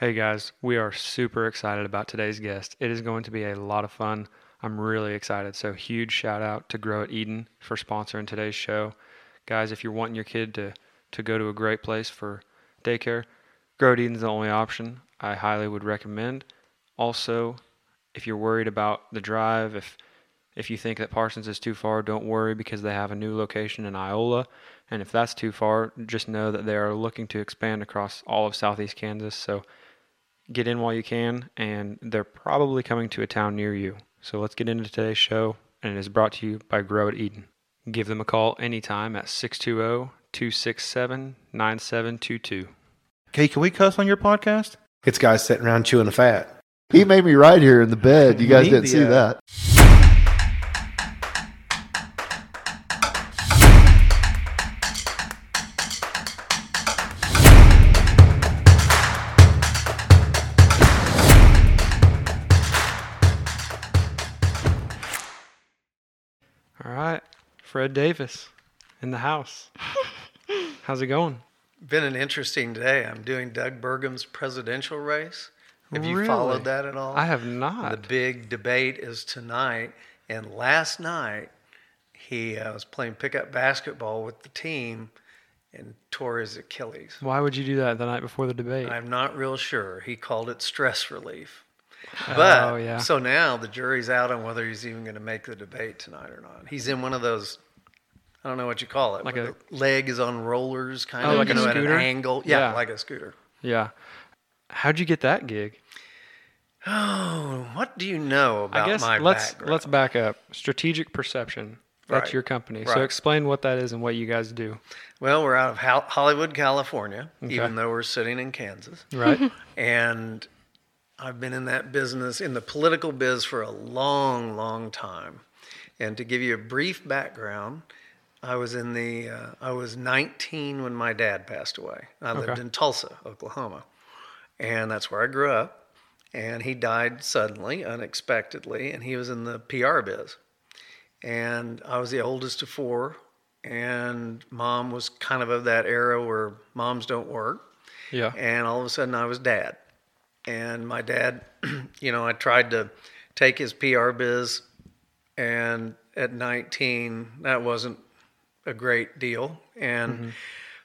Hey guys, we are super excited about today's guest. It is going to be a lot of fun. I'm really excited. So, huge shout out to Grow at Eden for sponsoring today's show. Guys, if you're wanting your kid to, to go to a great place for daycare, Grow at Eden's the only option I highly would recommend. Also, if you're worried about the drive, if if you think that Parsons is too far, don't worry because they have a new location in Iola. And if that's too far, just know that they are looking to expand across all of southeast Kansas. So get in while you can, and they're probably coming to a town near you. So let's get into today's show, and it is brought to you by Grow at Eden. Give them a call anytime at 620 267 9722. Okay, can we cuss on your podcast? It's guys sitting around chewing the fat. He made me right here in the bed. You guys Need didn't see that. Fred Davis in the house. How's it going? Been an interesting day. I'm doing Doug Burgum's presidential race. Have you Really? followed that at all? I have not. The big debate is tonight. And last night, he uh, was playing pickup basketball with the team and tore his Achilles. Why would you do that the night before the debate? I'm not real sure. He called it stress relief. But oh, yeah. so now the jury's out on whether he's even going to make the debate tonight or not. He's in one of those, I don't know what you call it, Like a- leg is on rollers, kind Oh, of, like you a know, at an scooter? angle. Yeah, Yeah. like a scooter. yeah. How'd you get that gig? Oh, what do you know about I guess my let's background? let's back up. Strategic Perception. That's Right. your company. So explain what that is and what you guys do. Well, we're out of Hollywood, California, Okay. even though we're sitting in Kansas. Right? And I've been in that business, in the political biz, for a long, long time. And to give you a brief background, I was in the, uh, I was 19 when my dad passed away. I lived Okay. in Tulsa, Oklahoma. And that's where I grew up. And he died suddenly, unexpectedly, and he was in the PR biz. And I was the oldest of four, and mom was kind of of that era where moms don't work. yeah. And all of a sudden, I was dad. And my dad, you know, I tried to take his PR biz, and at 19, that wasn't a great deal. And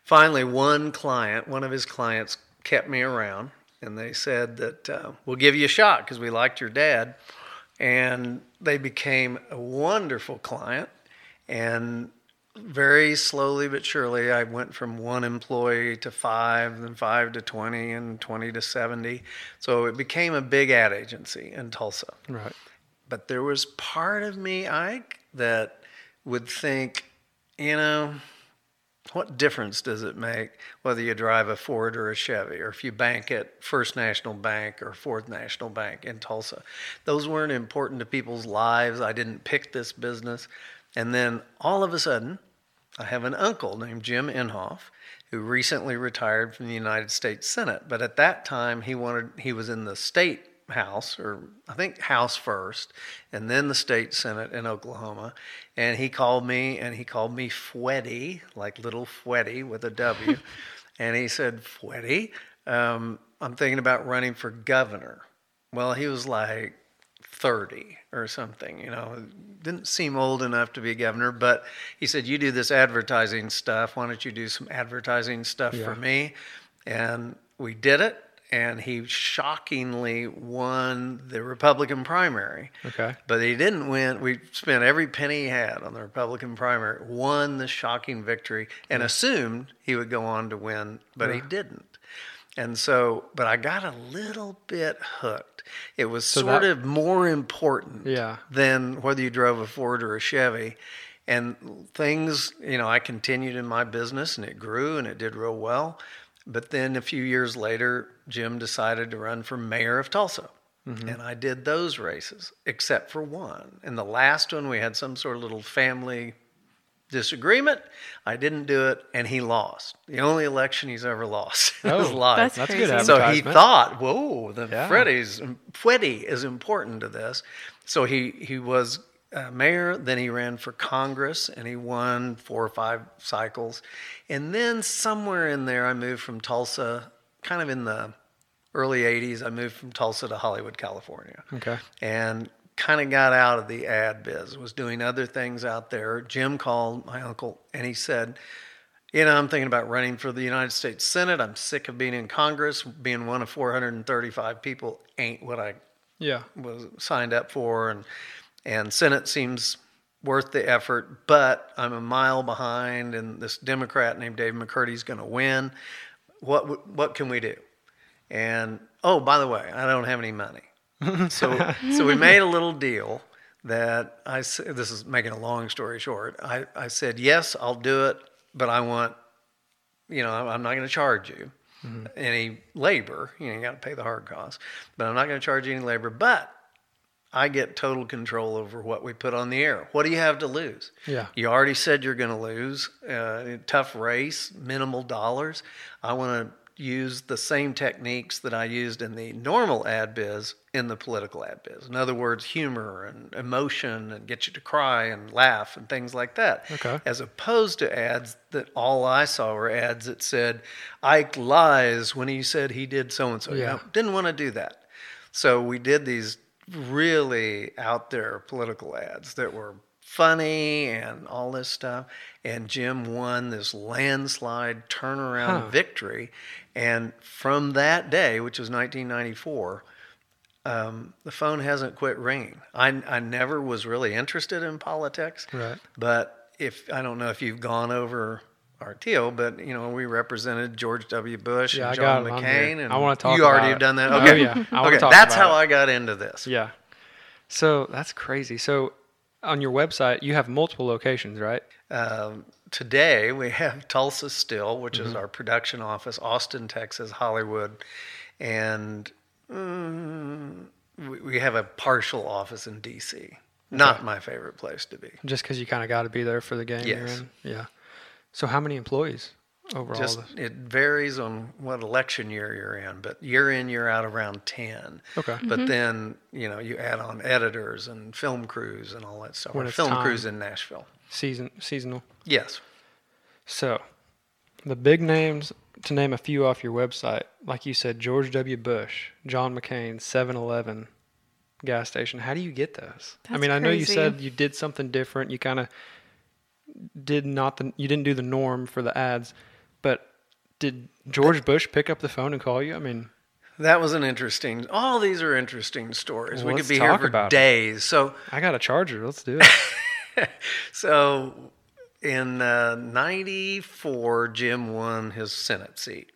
finally, one client, one of his clients, kept me around, and they said that uh, we'll give you a shot because we liked your dad. And they became a wonderful client. And very slowly but surely, I went from one employee to five, then five to 20, and 20 to 70. So it became a big ad agency in Tulsa. Right. But there was part of me, Ike, that would think, you know, what difference does it make whether you drive a Ford or a Chevy, or if you bank at First National Bank or Fourth National Bank in Tulsa? Those weren't important to people's lives. I didn't pick this business. And then all of a sudden, I have an uncle named Jim Inhofe who recently retired from the United States Senate. But at that time, he wanted he was in the state house, or I think House first, and then the state Senate in Oklahoma. And he called me, and he called me Fweddy, like little Fweddy with a W. and he said, Fweddy, um, I'm thinking about running for governor. Well, he was like 30 or something, you know, didn't seem old enough to be governor, but he said, You do this advertising stuff. Why don't you do some advertising stuff Yeah. for me? And we did it. And he shockingly won the Republican primary. Okay. But he didn't win. We spent every penny he had on the Republican primary, won the shocking victory, and assumed he would go on to win, but he didn't. And so, but I got a little bit hooked. It was So sort that- of more important Yeah. than whether you drove a Ford or a Chevy. And things, you know, I continued in my business and it grew and it did real well. But then a few years later, Jim decided to run for mayor of Tulsa. Mm-hmm. And I did those races, except for one. And the last one, we had some sort of little family disagreement. I didn't do it, and he lost. The only election he's ever lost in his Oh, life. That's That's crazy. good So he thought, "Whoa, the Yeah. Freddy's Freddy is important to this." So he he was uh, mayor. Then he ran for Congress, and he won four or five cycles. And then somewhere in there, I moved from Tulsa, kind of in the early 80s, I moved from Tulsa to Hollywood, California Okay. and kind of got out of the ad biz was doing other things out there jim called my uncle and he said you know i'm thinking about running for the united states senate i'm sick of being in congress being one of 435 people ain't what i Yeah. was signed up for and and senate seems worth the effort but i'm a mile behind and this democrat named dave mccurdy is going to win what what can we do and oh by the way i don't have any money so so we made a little deal that I this is making a long story short. I, I said yes, I'll do it, but I want you know I'm not going to charge you mm-hmm. any labor. You know you got to pay the hard costs, but I'm not going to charge you any labor. But I get total control over what we put on the air. What do you have to lose? Yeah. You already said you're going to lose. Uh, tough race, minimal dollars. I want to use the same techniques that I used in the normal ad biz in the political ad biz. In other words, humor and emotion and get you to cry and laugh and things like that. Okay. As opposed to ads that all I saw were ads that said, Ike lies when he said he did so and so. Yeah. Didn't want to do that. So we did these really out there political ads that were funny and all this stuff. And Jim won this landslide turnaround Huh. victory. And from that day, which was 1994, um, the phone hasn't quit ringing. I, I never was really interested in politics. Right. But if I don't know if you've gone over our deal, but you know we represented George W. Bush Yeah, and John McCain, and I wanna talk You already have done that. Oh, Okay, yeah. I okay, talk that's how it. I got into this. Yeah. So that's crazy. So on your website, you have multiple locations, right? Um, today we have Tulsa still, which Mm-hmm. is our production office, Austin, Texas, Hollywood, and mm, we, we have a partial office in D.C. Not my favorite place to be. Just because you kind of got to be there for the game you're Yes. Yeah. So how many employees overall? Just it varies on what election year you're in, but year in year out around ten. Okay. Mm-hmm. But then you know you add on editors and film crews and all that stuff. When Our it's film time. crews in Nashville. Season seasonal. Yes. So the big names to name a few off your website, like you said, George W. Bush, John McCain, 7-Eleven gas station. How do you get those? I That's mean, I know you said you did something different. You kind of did not the you didn't do the norm for the ads, but did George Bush pick up the phone and call you? I mean, That was an interesting. All these are interesting stories. Well, we could be here for days. So, I got a charger. Let's do it. so in uh, '94, Jim won his Senate seat,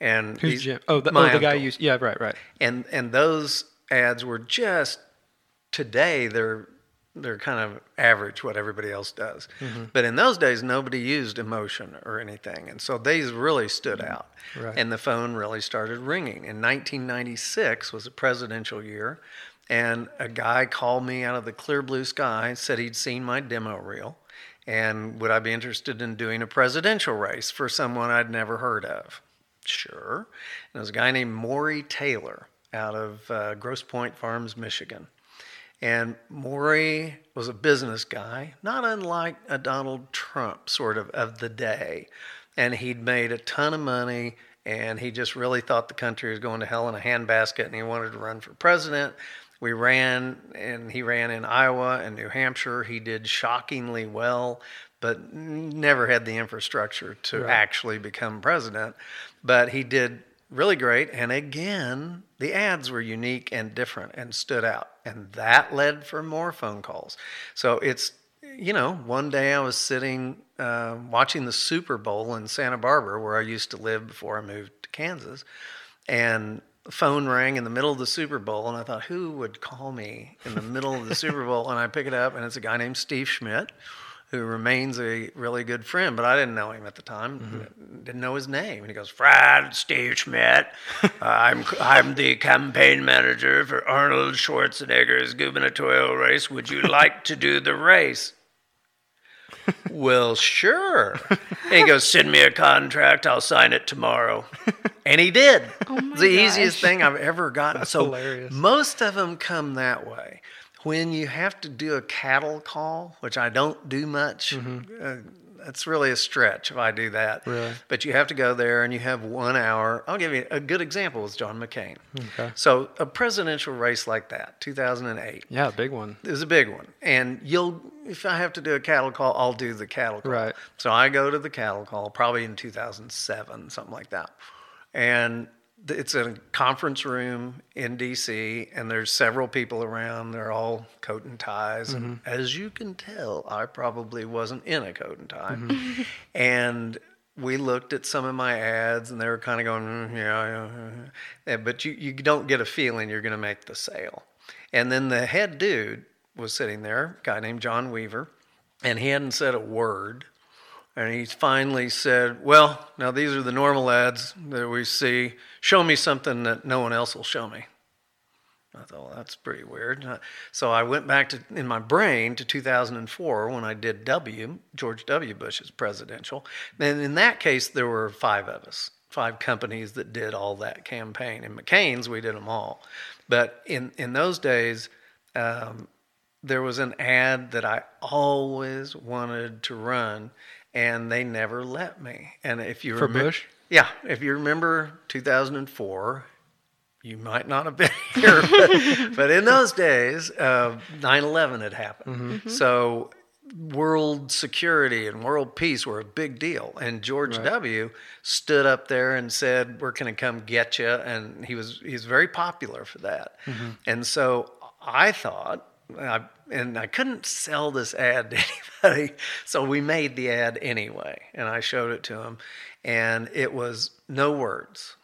and Who's Jim? Oh, the, oh, the guy you. Yeah, right, right. and and those ads were just today they're they're kind of average what everybody else does Mm-hmm. but in those days nobody used emotion or anything and so these really stood out Right. and the phone really started ringing in 1996 was a presidential year and a guy called me out of the clear blue sky said he'd seen my demo reel and would i be interested in doing a presidential race for someone i'd never heard of Sure. And it was a guy named Morry Taylor out of uh, Grosse Pointe Farms, Michigan. And Morry was a business guy, not unlike a Donald Trump sort of of the day. And he'd made a ton of money and he just really thought the country was going to hell in a handbasket and he wanted to run for president. We ran and he ran in Iowa and New Hampshire. He did shockingly well, but never had the infrastructure to Right. actually become president. But he did really great. And again, the ads were unique and different and stood out. And that led for more phone calls. So it's, you know, one day I was sitting uh, watching the Super Bowl in Santa Barbara, where I used to live before I moved to Kansas. And the phone rang in the middle of the Super Bowl. And I thought, who would call me in the middle of the Super Bowl? And I pick it up, and it's a guy named Steve Schmidt who remains a really good friend, but I didn't know him at the time. Didn't know his name. And he goes, "Fred Steve Schmidt. Uh, I'm I'm the campaign manager for Arnold Schwarzenegger's gubernatorial race. Would you like to do the race?" well, sure. And he goes, "Send me a contract. I'll sign it tomorrow." And he did. Oh my the easiest thing I've ever gotten. That's so hilarious. most of them come that way. When you have to do a cattle call, which I don't do much, Mm-hmm. uh, It's really a stretch if I do that. Really? But you have to go there and you have one hour. I'll give you a good example with John McCain. Okay. So a presidential race like that, 2008, Yeah, big one. It was a big one. And you'll, if I have to do a cattle call, I'll do the cattle call. Right. So I go to the cattle call probably in 2007, something like that. And it's a conference room in DC, and there's several people around. They're all coat and ties. And as you can tell, I probably wasn't in a coat and tie. and we looked at some of my ads, and they were kind of going, "Mm, yeah, yeah, yeah, yeah." But you, you don't get a feeling you're going to make the sale. And then the head dude was sitting there, a guy named John Weaver, and he hadn't said a word. And he finally said, Well, now these are the normal ads that we see. Show me something that no one else will show me. I thought, well, that's pretty weird. Uh, So I went back to in my brain to 2004 when I did W, George W. Bush's presidential. And in that case, there were five of us, five companies that did all that campaign. In McCain's, we did them all. But in in those days, um, there was an ad that I always wanted to run, and they never let me. And if you For remem- Bush? yeah, if you remember 2004, you might not have been here, but, but in those days, uh, 9/11 had happened. Mm-hmm. Mm-hmm. So world security and world peace were a big deal. And George Right. W. stood up there and said, "We're going to come get you," and he was he's very popular for that. Mm-hmm. And so I thought. I, and I couldn't sell this ad to anybody, so we made the ad anyway, and I showed it to him, and it was no words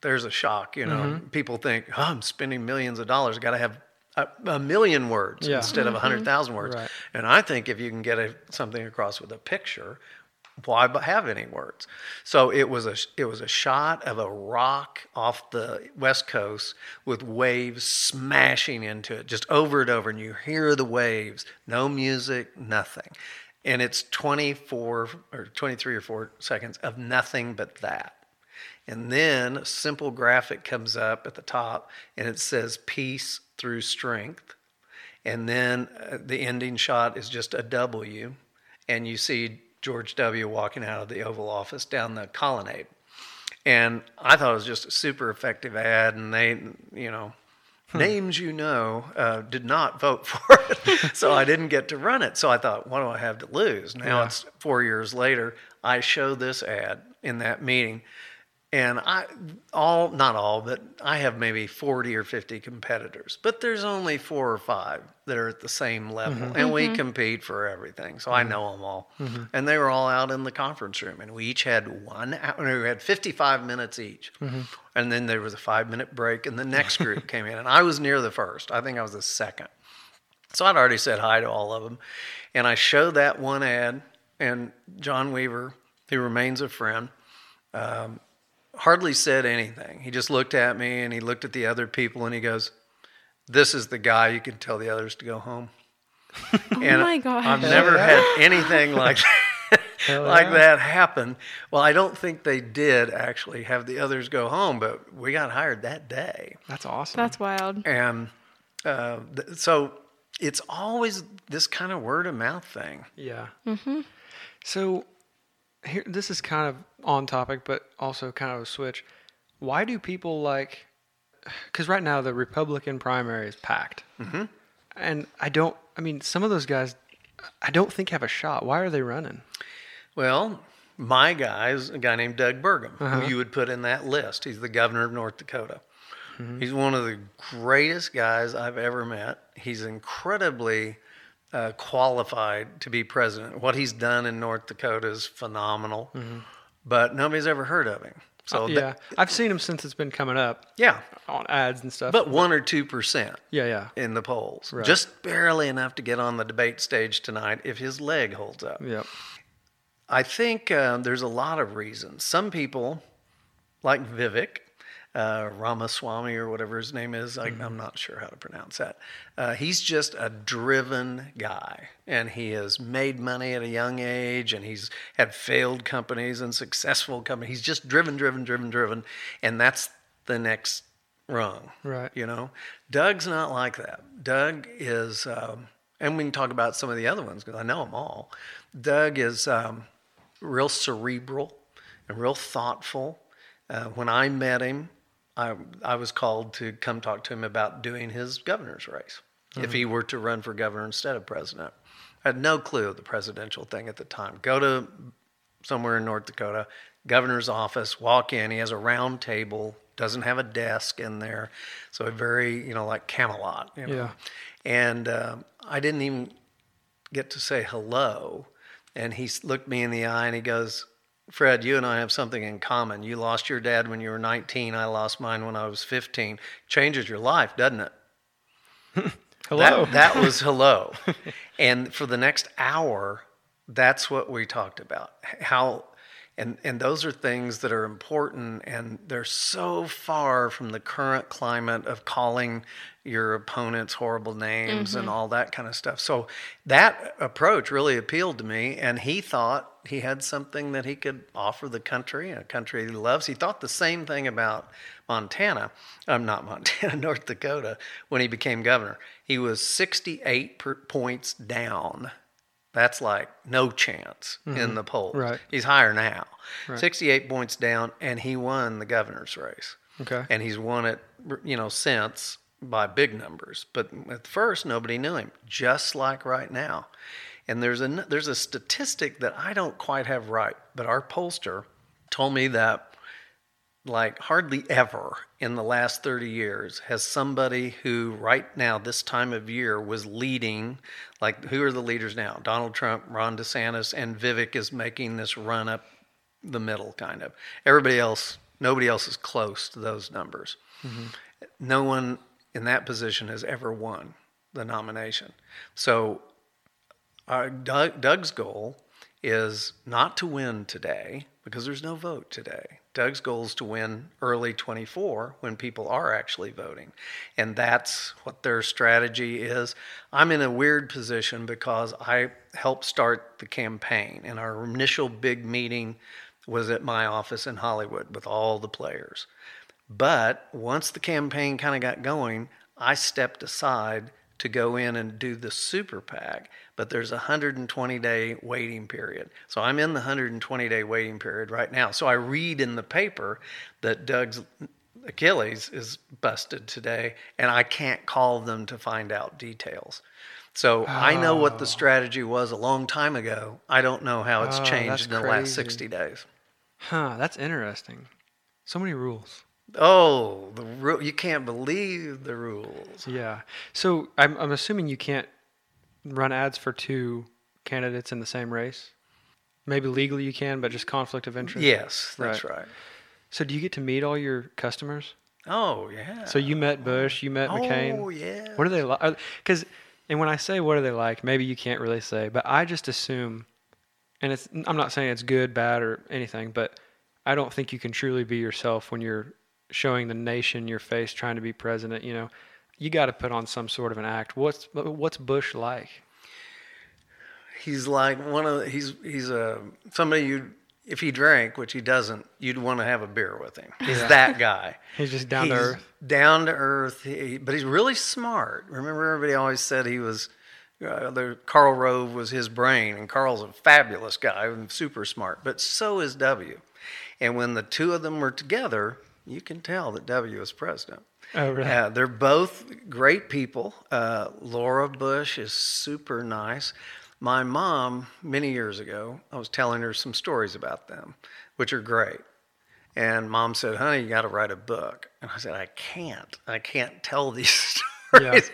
there's a shock. You know, Mm-hmm. people think, oh, I'm spending millions of dollars. Got to have a, a million words Yeah. instead of a hundred thousand words. Right. And I think if you can get a, something across with a picture, why have any words? So it was a it was a shot of a rock off the west coast with waves smashing into it, just over and over, and you hear the waves. No music, nothing. And it's 24 or 23 or 4 seconds of nothing but that. And then a simple graphic comes up at the top and it says peace through strength. And then uh, the ending shot is just a W. And you see George W. walking out of the Oval Office down the colonnade. And I thought it was just a super effective ad. And they, you know, names you know uh, did not vote for it. so I didn't get to run it. So I thought, what do I have to lose? Now Yeah. it's four years later. I show this ad in that meeting. And I all not all, but I have maybe 40 or 50 competitors. But there's only four or five that are at the same level. Mm-hmm. And we mm-hmm. compete for everything. So I mm-hmm. know them all. And they were all out in the conference room. And we each had one hour, we had 55 minutes each. And then there was a five minute break. And the next group came in. And I was near the first. I think I was the second. So I'd already said hi to all of them. And I showed that one ad, and John Weaver, who remains a friend, um, hardly said anything. He just looked at me and he looked at the other people and he goes, This is the guy you can tell the others to go home. Oh my gosh. I've never had anything like Hell like yeah. that happen. Well, I don't think they did actually have the others go home, but we got hired that day. That's awesome. That's wild. And uh, th- so it's always this kind of word of mouth thing. Yeah. Mm-hmm. So here, this is kind of on topic, but also kind of a switch. Why do people like? Because right now the Republican primary is packed, mm-hmm. and I don't. I mean, some of those guys, I don't think have a shot. Why are they running? Well, my guy is a guy named Doug Burgum, Uh-huh. who you would put in that list. He's the governor of North Dakota. Mm-hmm. He's one of the greatest guys I've ever met. He's incredibly uh, qualified to be president. What he's done in North Dakota is phenomenal, but nobody's ever heard of him. So Mm-hmm. Uh, that- yeah, I've seen him since it's been coming up yeah, on ads and stuff. but one or two percent yeah, yeah, in the polls, Right. just barely enough to get on the debate stage tonight if his leg holds up. yep. I think uh, there's a lot of reasons. Some people, like Vivek, uh, Ramaswamy or whatever his name is, I, I'm not sure how to pronounce that. Uh, he's just a driven guy, and he has made money at a young age, and he's had failed companies and successful companies. He's just driven, driven, driven, driven, and that's the next rung. Right. You know, Doug's not like that. Doug is, um, and we can talk about some of the other ones because I know them all. Doug is, um, real cerebral and real thoughtful. Uh, when I met him, I, I was called to come talk to him about doing his governor's race if he were to run for governor instead of president. I had no clue of the presidential thing at the time. Go to somewhere in North Dakota, governor's office, walk in. He has a round table, doesn't have a desk in there, so a very you know like Camelot. You know? Yeah. And um I didn't even get to say hello, and he looked me in the eye and he goes, "Fred, you and I have something in common. You lost your dad when you were 19. I lost mine when I was 15. Changes your life, doesn't it?" Hello. That, that was hello. and for the next hour, that's what we talked about. How and and those are things that are important and they're so far from the current climate of calling your opponents horrible names and mm-hmm. all that kind of stuff. So that approach really appealed to me and he thought he had something that he could offer the country, a country he loves. He thought the same thing about Montana. I'm not Montana, North Dakota when he became governor. He was 68 per points down. That's like no chance in mm-hmm. the polls. Right. He's higher now. Right. 68 points down, and he won the governor's race. Okay. And he's won it, you know, since by big numbers. But at first, nobody knew him, just like right now. And there's a there's a statistic that I don't quite have right, but our pollster told me that like hardly ever in the last 30 years has somebody who right now this time of year was leading like who are the leaders now? Donald trump ron desantis and vivek is making this run up the middle kind of. Everybody else nobody else is close to those numbers. Mm-hmm. No one in that position has ever won the nomination. So our Doug, Doug's goal is not to win today because there's no vote today. Doug's goal is to win early 24 when people are actually voting. And that's what their strategy is. I'm in a weird position because I helped start the campaign, and our initial big meeting was at my office in Hollywood with all the players. But once the campaign kind of got going, I stepped aside to go in and do the super PAC. But there's a 120 day waiting period. So I'm in the 120 day waiting period right now. So I read in the paper that Doug's Achilles is busted today, and I can't call them to find out details. So I know what the oh. strategy was a long time ago. I don't know how it's Oh, changed in the last 60 days. Huh, that's interesting. So many rules. Oh, the ru- you can't believe the rules. Yeah. So I'm, I'm assuming you can't run ads for two candidates in the same race. Maybe legally you can, but just conflict of interest. Yes, that's right. So do you get to meet all your customers? Oh, yeah. So you met Bush, you met McCain. Oh, yeah. What are they like? Because, and when I say what are they like, maybe you can't really say, but I just assume, and it's I'm not saying it's good, bad, or anything, but I don't think you can truly be yourself when you're showing the nation your face trying to be president. You know, you got to put on some sort of an act. What's what's Bush like? He's like one of the, he's he's a somebody you if he drank, which he doesn't, you'd want to have a beer with him. He's that guy. He's just down to earth. Down to earth, he, but he's really smart. Remember, everybody always said he was. Uh, the Karl Rove was his brain, and Karl's a fabulous guy and super smart. But so is W. And when the two of them were together, you can tell that W is president. Oh, really? Yeah, they're both great people. Uh, Laura Bush is super nice. My mom, many years ago, I was telling her some stories about them, which are great. And mom said, honey, you got to write a book. And I said, I can't. I can't tell these stories.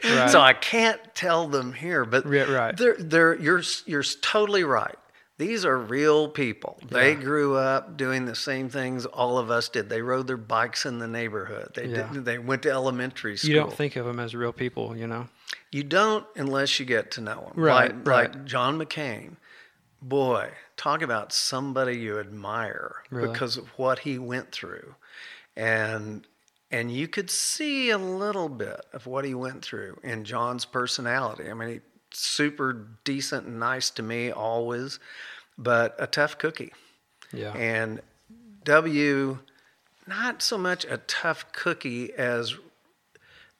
Yeah, right. So I can't tell them here. But Yeah, right. they're, they're, you're, you're totally right. These are real people. They grew up doing the same things all of us did. They rode their bikes in the neighborhood. They Yeah. did, they went to elementary school. You don't think of them as real people, you know? You don't unless you get to know them. Right, like, right. like John McCain. Boy, talk about somebody you admire Really? because of what he went through. And and you could see a little bit of what he went through in John's personality. I mean, he super decent and nice to me always, but a tough cookie. Yeah. And W, not so much a tough cookie as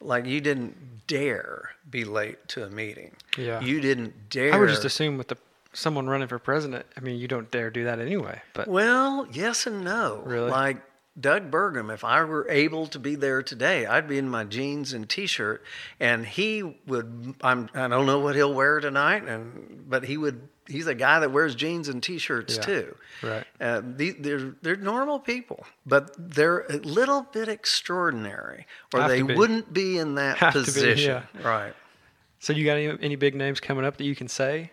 like you didn't dare be late to a meeting. Yeah. You didn't dare. I would just assume with the someone running for president, I mean, you don't dare do that anyway. But Well, yes and no. Really? Like Doug Burgum, if I were able to be there today, I'd be in my jeans and t-shirt, and he would. I'm. I don't know what he'll wear tonight, and but he would. He's a guy that wears jeans and t-shirts Yeah. too. right. Uh, the, they're they're normal people, but they're a little bit extraordinary, or Have they be. wouldn't be in that Have to be, position. Right. So you got any, any big names coming up that you can say?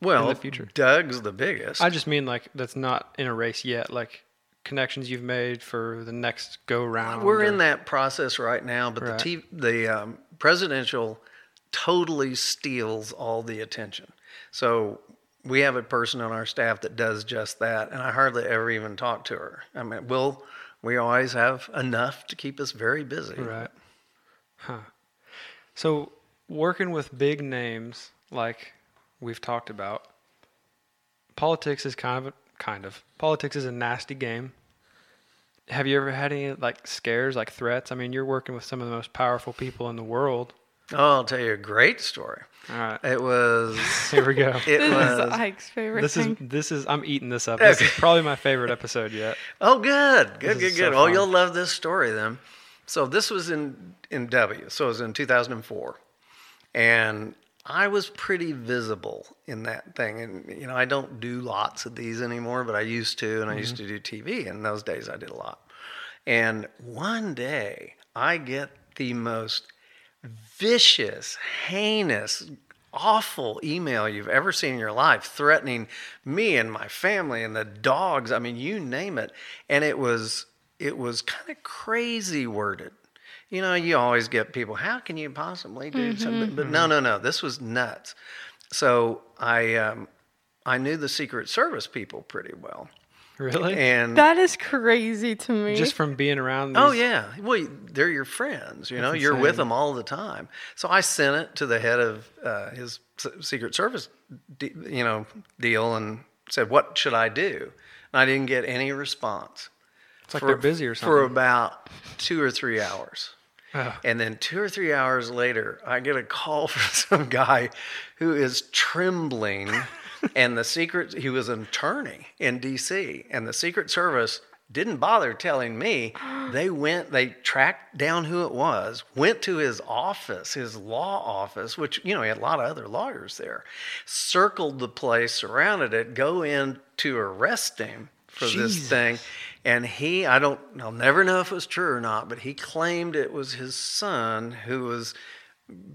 Well, future. Doug's the biggest. I just mean like that's not in a race yet. Like connections you've made for the next go round. We're or- in that process right now, but Right. the t- the um, presidential totally steals all the attention. So we have a person on our staff that does just that, and I hardly ever even talk to her. I mean, we'll we always have enough to keep us very busy. Right. Huh. So working with big names like we've talked about, politics is kind of kind of politics is a nasty game. Have you ever had any like scares, like threats? I mean, you're working with some of the most powerful people in the world. Oh, I'll tell you a great story. All right, It was here we go. it This is Ike's favorite This is this is I'm eating this up. This is probably my favorite episode yet. Oh, good, good, This good, is so good. oh, fun. you'll love this story then. So this was in in W. So it was in 2004, and I was pretty visible in that thing. And you know, I don't do lots of these anymore, but I used to, and I used mm-hmm. to do TV. In those days, I did a lot. And one day, I get the most vicious, heinous, awful email you've ever seen in your life, threatening me and my family and the dogs. I mean, you name it. And it was it was kind of crazy worded. You know, you always get people, how can you possibly do something? But no, no, no. This was nuts. So I um, I knew the Secret Service people pretty well. Really? And That is crazy to me. Just from being around. Oh yeah, well they're your friends. You know, That's you're with them all the time. So I sent it to the head of uh, his Secret Service, de- you know, deal, and said, "What should I do?" And I didn't get any response. It's like they're busy or something. For about two or three hours. Oh. And then two or three hours later, I get a call from some guy who is trembling. and the secret, he was an attorney in D.C., and the Secret Service didn't bother telling me. They went, they tracked down who it was, went to his office, his law office, which, you know, he had a lot of other lawyers there, circled the place, surrounded it, go in to arrest him for this thing. And he, I don't, I'll never know if it was true or not, but he claimed it was his son who was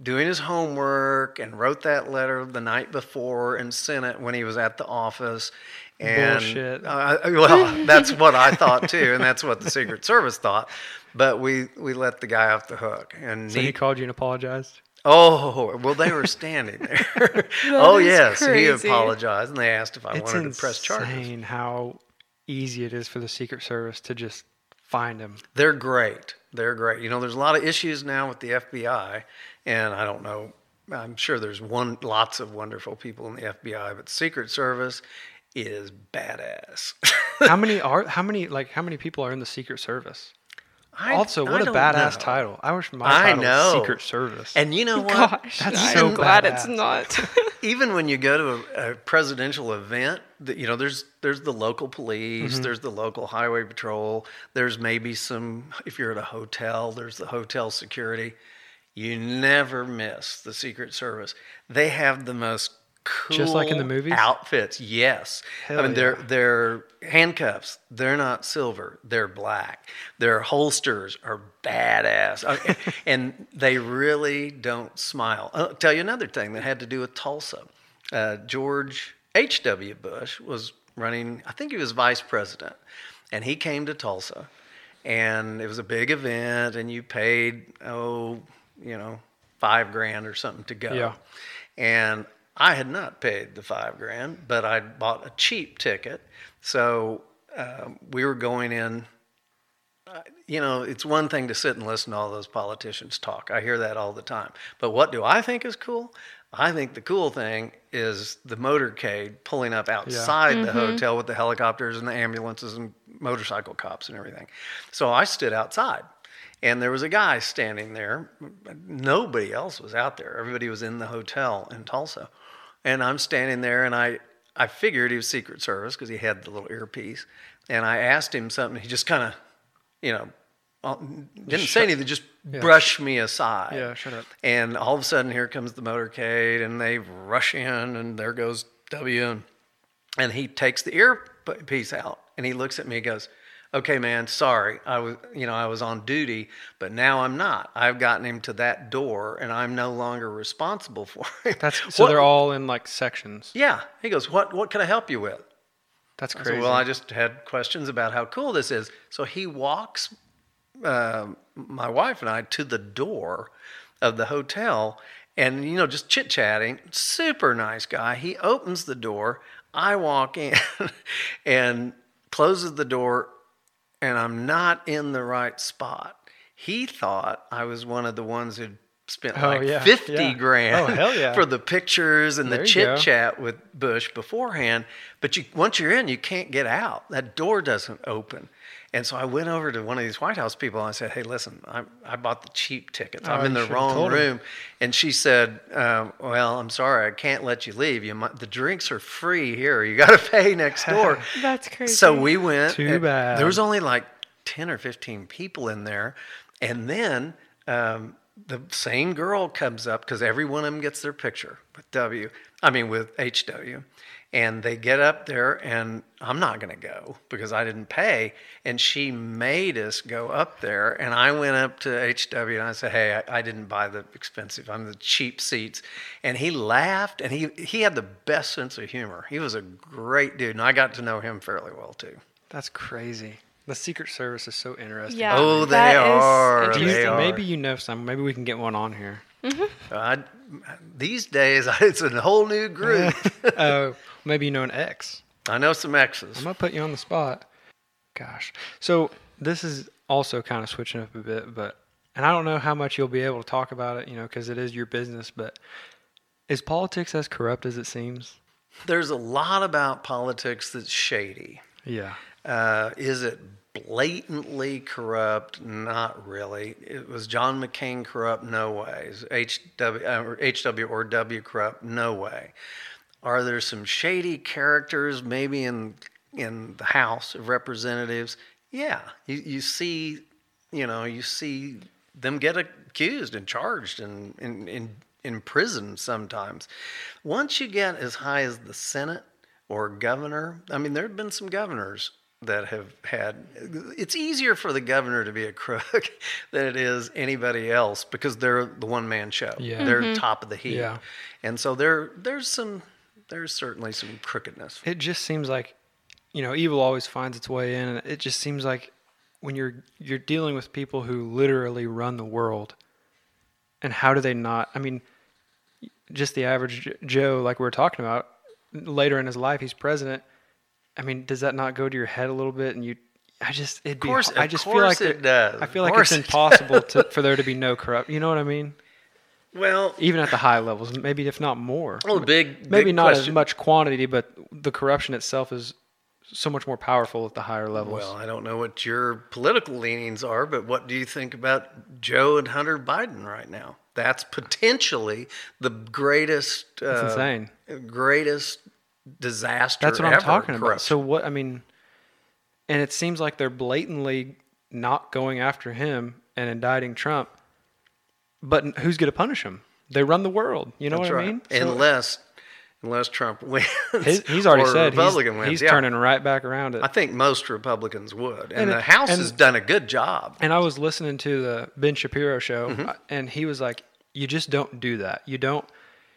doing his homework and wrote that letter the night before and sent it when he was at the office. And, Bullshit. Uh, well, that's what I thought too, and that's what the Secret Service thought. But we we let the guy off the hook, and So he he- called you and apologized. oh well, they were standing there. oh yes, he apologized, and they asked if I it's wanted to press charges. insane how easy it is for the Secret Service to just find them. They're great. They're great. You know, there's a lot of issues now with the FBI, and I don't know. I'm sure there's one lots of wonderful people in the FBI, but Secret Service is badass. How many are? How many like? How many people are in the Secret Service? I- also, what a don't badass know. title! I wish my I title know. was Secret Service. And you know what? Gosh, That's I'm so glad it's not. even when you go to a, a presidential event, that you know, there's there's the local police, Mm-hmm. there's the local highway patrol, there's maybe some if you're at a hotel, there's the hotel security. You never miss the Secret Service. They have the most cool Just like in the movies? outfits. Yes, Hell I mean yeah. their their handcuffs. They're not silver. They're black. Their holsters are badass, Uh, and they really don't smile. I'll tell you another thing that had to do with Tulsa. Uh, George H. W. Bush was running. I think he was vice president, and he came to Tulsa, and it was a big event, and you paid oh you know five grand or something to go. Yeah. And I had not paid the five grand, but I'd bought a cheap ticket. So um, we were going in. uh, You know, it's one thing to sit and listen to all those politicians talk. I hear that all the time. But what do I think is cool? I think the cool thing is the motorcade pulling up outside the hotel with the helicopters and the ambulances and motorcycle cops and everything. So I stood outside and there was a guy standing there. Nobody else was out there. Everybody was in the hotel in Tulsa. And I'm standing there, and I I figured he was Secret Service because he had the little earpiece. And I asked him something. He just kind of, you know, didn't say anything. Just brushed me aside. Yeah, shut up. And all of a sudden, here comes the motorcade, and they rush in, and there goes W. And, and he takes the earpiece out, and he looks at me and goes, "Okay, man, sorry. I was, you know, I was on duty, but now I'm not. I've gotten him to that door, and I'm no longer responsible for it. That's so What- they're all in like sections. Yeah. He goes, "What? What can I help you with?" That's I said, crazy. well, I just had questions about how cool this is. So he walks uh, my wife and I to the door of the hotel and, you know, just chit chatting. Super nice guy. He opens the door. I walk in and closes the door, and I'm not in the right spot. He thought I was one of the ones who'd spent Oh, like yeah, 50 yeah. grand Oh, yeah. for the pictures and There the chit chat with Bush beforehand. But you, once you're in, you can't get out. That door doesn't open. And so I went over to one of these White House people and I said, "Hey, listen, I, I bought the cheap tickets. I'm Oh, in the wrong room." And she said, um, "Well, I'm sorry, I can't let you leave. You might, the drinks are free here. You got to pay next door." That's crazy. So we went. Too bad. There was only like ten or fifteen people in there, and then um, the same girl comes up because every one of them gets their picture with W. I mean with HW, and they get up there, and I'm not going to go because I didn't pay, and she made us go up there, and I went up to HW and I said, "Hey, I, I didn't buy the expensive. I'm the cheap seats," and he laughed, and he he had the best sense of humor. He was a great dude, and I got to know him fairly well too. That's crazy. The Secret Service is so interesting. yeah, Oh, they that is are. Do you- They are. maybe you know some. Maybe we can get one on here. Mm-hmm. I, these days, it's a whole new group. Oh, maybe you know an X. I know some X's. I'm gonna put you on the spot. Gosh. So this is also kind of switching up a bit, but and I don't know how much you'll be able to talk about it, you know, because it is your business. But is politics as corrupt as it seems? There's a lot about politics that's shady. Yeah. Uh, is it blatantly corrupt? Not really. It was John McCain corrupt? No way. Is HW, uh, HW or W corrupt? No way. Are there some shady characters maybe in in the House of Representatives? Yeah, you, you see, you know, you see them get accused and charged and in in in prison sometimes. Once you get as high as the Senate or governor, I mean, there have been some governors that have had. It's easier for the governor to be a crook than it is anybody else because they're the one man show. Yeah. They're mm-hmm. top of the heap. Yeah. And so there there's some there's certainly some crookedness. It just seems like, you know, evil always finds its way in, and it just seems like when you're you're dealing with people who literally run the world, and how do they not? I mean, just the average Joe, like we were talking about, later in his life, he's president. I mean, does that not go to your head a little bit? And you, I just, it'd be, course- I of just feel like it does. I feel like it's it impossible to, for there to be no corrupt. You know what I mean? Well, Even at the high levels, maybe if not more. well, big maybe big not as much quantity, but the corruption itself is so much more powerful at the higher levels. Well, I don't know what your political leanings are, but what do you think about Joe and Hunter Biden right now? That's potentially the greatest, That's uh, insane. greatest disaster. That's what I'm ever, talking about. So what? I mean, and it seems like they're blatantly not going after him and indicting Trump. But who's going to punish him? They run the world. You know That's what right. I mean? So unless, unless Trump wins, his, he's already said he's, wins. he's yeah. turning right back around it. I think most Republicans would, and, And the it- House and- has done a good job. And I was listening to the Ben Shapiro show, Mm-hmm. uh, and he was like, "You just don't do that. You don't,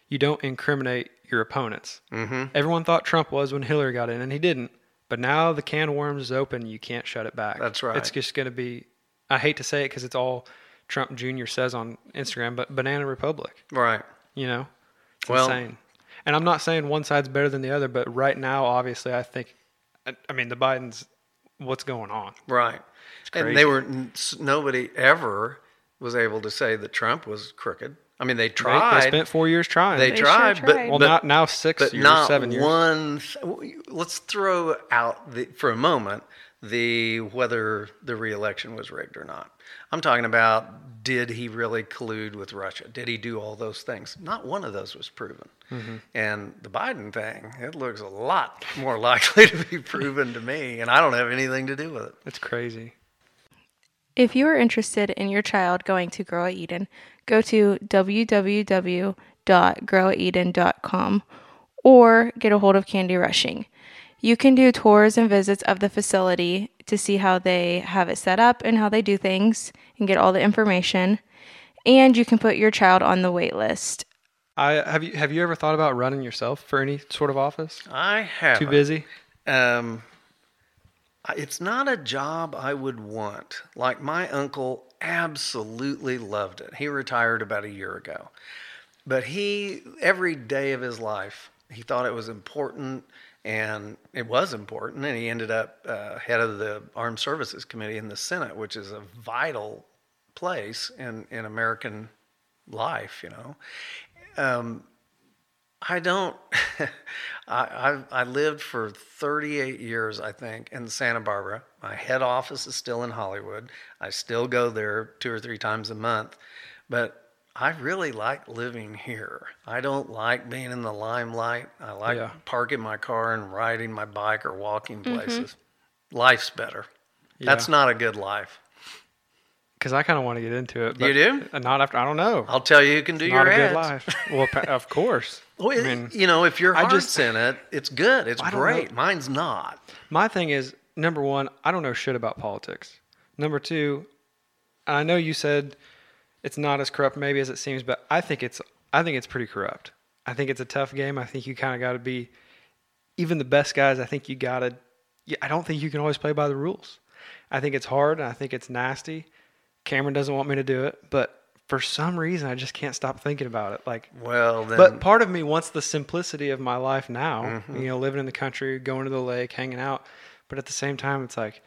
you don't incriminate your opponents." Mm-hmm. Everyone thought Trump was when Hillary got in, and he didn't. But now the can of worms is open. You can't shut it back. That's right. It's just going to be. I hate to say it because it's all Trump Jr. says on Instagram, but banana republic. Right. You know, it's Well- insane. And I'm not saying one side's better than the other, but right now, obviously, I think. I- I mean, the Bidens. What's going on? Right. And crazy. they were nobody ever was able to say that Trump was crooked. I mean, they They, tried. they spent four years trying. They They sure tried, but. Well, but, not now six but years, not seven years. one. Let's throw out the, for a moment the whether the reelection was rigged or not. I'm talking about did he really collude with Russia? Did he do all those things? Not one of those was proven. Mm-hmm. And the Biden thing, it looks a lot more likely to be proven to me, and I don't have anything to do with it. It's crazy. If you are interested in your child going to Grow at Eden, go to www.growateden.com or get a hold of Candy Rushing. You can do tours and visits of the facility to see how they have it set up and how they do things and get all the information. And you can put your child on the wait list. I have you have you ever thought about running yourself for any sort of office? I have Too busy? Um, it's not a job I would want. Like my uncle absolutely loved it. He retired about a year ago, but he every day of his life he thought it was important, and it was important, and he ended up uh, head of the Armed Services Committee in the Senate, which is a vital place in in American life, you know. Um, I don't. I, I I lived for 38 years, I think, in Santa Barbara. My head office is still in Hollywood. I still go there two or three times a month, but I really like living here. I don't like being in the limelight. I like Yeah. parking my car and riding my bike or walking places. Life's better. That's not a good life. Because I kind of want to get into it. You do? uh, Not after. I don't know. I'll tell you who can do not your a ads. good life. Well, of course. Well, I mean, you know, if your I just- in it, it's good. It's I know. great. Mine's not. My thing is number one, I don't know shit about politics. Number two, I know you said it's not as corrupt maybe as it seems, but I think it's I think it's pretty corrupt. I think it's a tough game. I think you kind of got to be even the best guys. I think you got to. I don't think you can always play by the rules. I think it's hard and I think it's nasty. Cameron doesn't want me to do it, but for some reason I just can't stop thinking about it. Like Well, then, but part of me wants the simplicity of my life now, Mm-hmm. you know, living in the country, going to the lake, hanging out. But at the same time, it's like,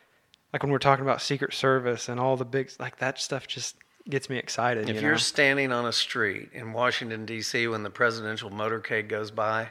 like when we're talking about Secret Service and all the big, like that stuff just gets me excited. if you you're know? standing on a street in Washington D.C. when the presidential motorcade goes by,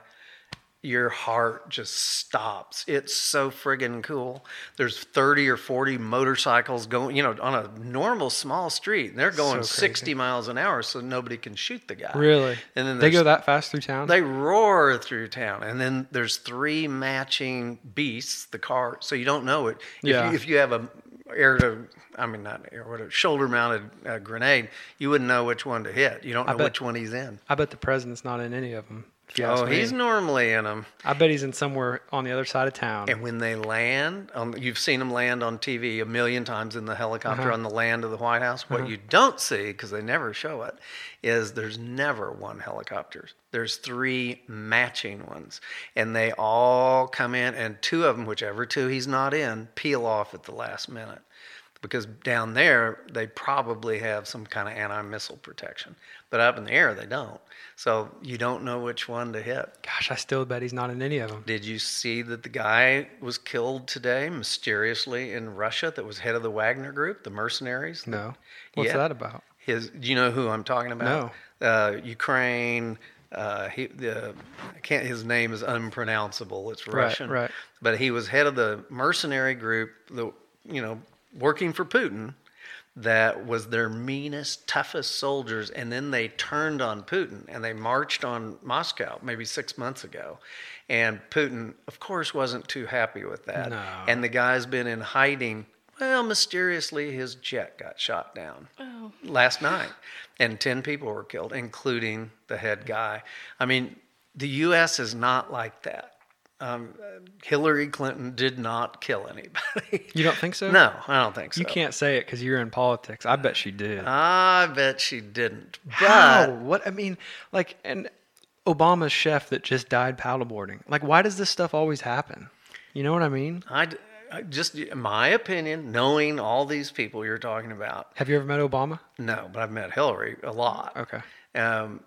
your heart just stops. It's so friggin' cool. There's 30 or 40 motorcycles going, you know, on a normal small street. And they're going So 60 miles an hour so nobody can shoot the guy. really, And then they go that fast through town. They roar through town, and then there's three matching beasts. The car, so you don't know it. If, Yeah. you, if you have a air to, I mean not air, what a shoulder mounted uh, grenade, you wouldn't know which one to hit. You don't know bet- which one he's in. I bet the president's not in any of them. If you ask Oh, me. he's normally in them. I bet he's in somewhere on the other side of town. And when they land, um, you've seen them land on TV a million times in the helicopter on the land of the White House. What you don't see, because they never show it, is there's never one helicopter. There's three matching ones, and they all come in, and two of them, whichever two he's not in, peel off at the last minute. Because down there, they probably have some kind of anti missile protection. But up in the air, they don't. So you don't know which one to hit. Gosh, I still bet he's not in any of them. Did you see that the guy was killed today mysteriously in Russia that was head of the Wagner group, the mercenaries? No. What's Yeah. that about? His, do you know who I'm talking about? No. Uh, Ukraine. Uh, he, the, I can't. His name is unpronounceable. It's Russian, Right, right. But he was head of the mercenary group. The you know working for Putin. That was their meanest, toughest soldiers, and then they turned on Putin and they marched on Moscow maybe six months ago, and Putin, of course, wasn't too happy with that. No. And the guy's been in hiding. Well, mysteriously, his jet got shot down oh. last night, and 10 people were killed, including the head guy. I mean, the U.S. is not like that. Um, Hillary Clinton did not kill anybody. You don't think so? no, I don't think so. You can't say it because you're in politics. I bet she did. I bet she didn't. How? What I mean, like, and Obama's chef that just died paddleboarding. Like, why does this stuff always happen? You know what I mean? I just, in my opinion, knowing all these people you're talking about, Have you ever met Obama? no, but I've met Hillary a lot. Okay. Um,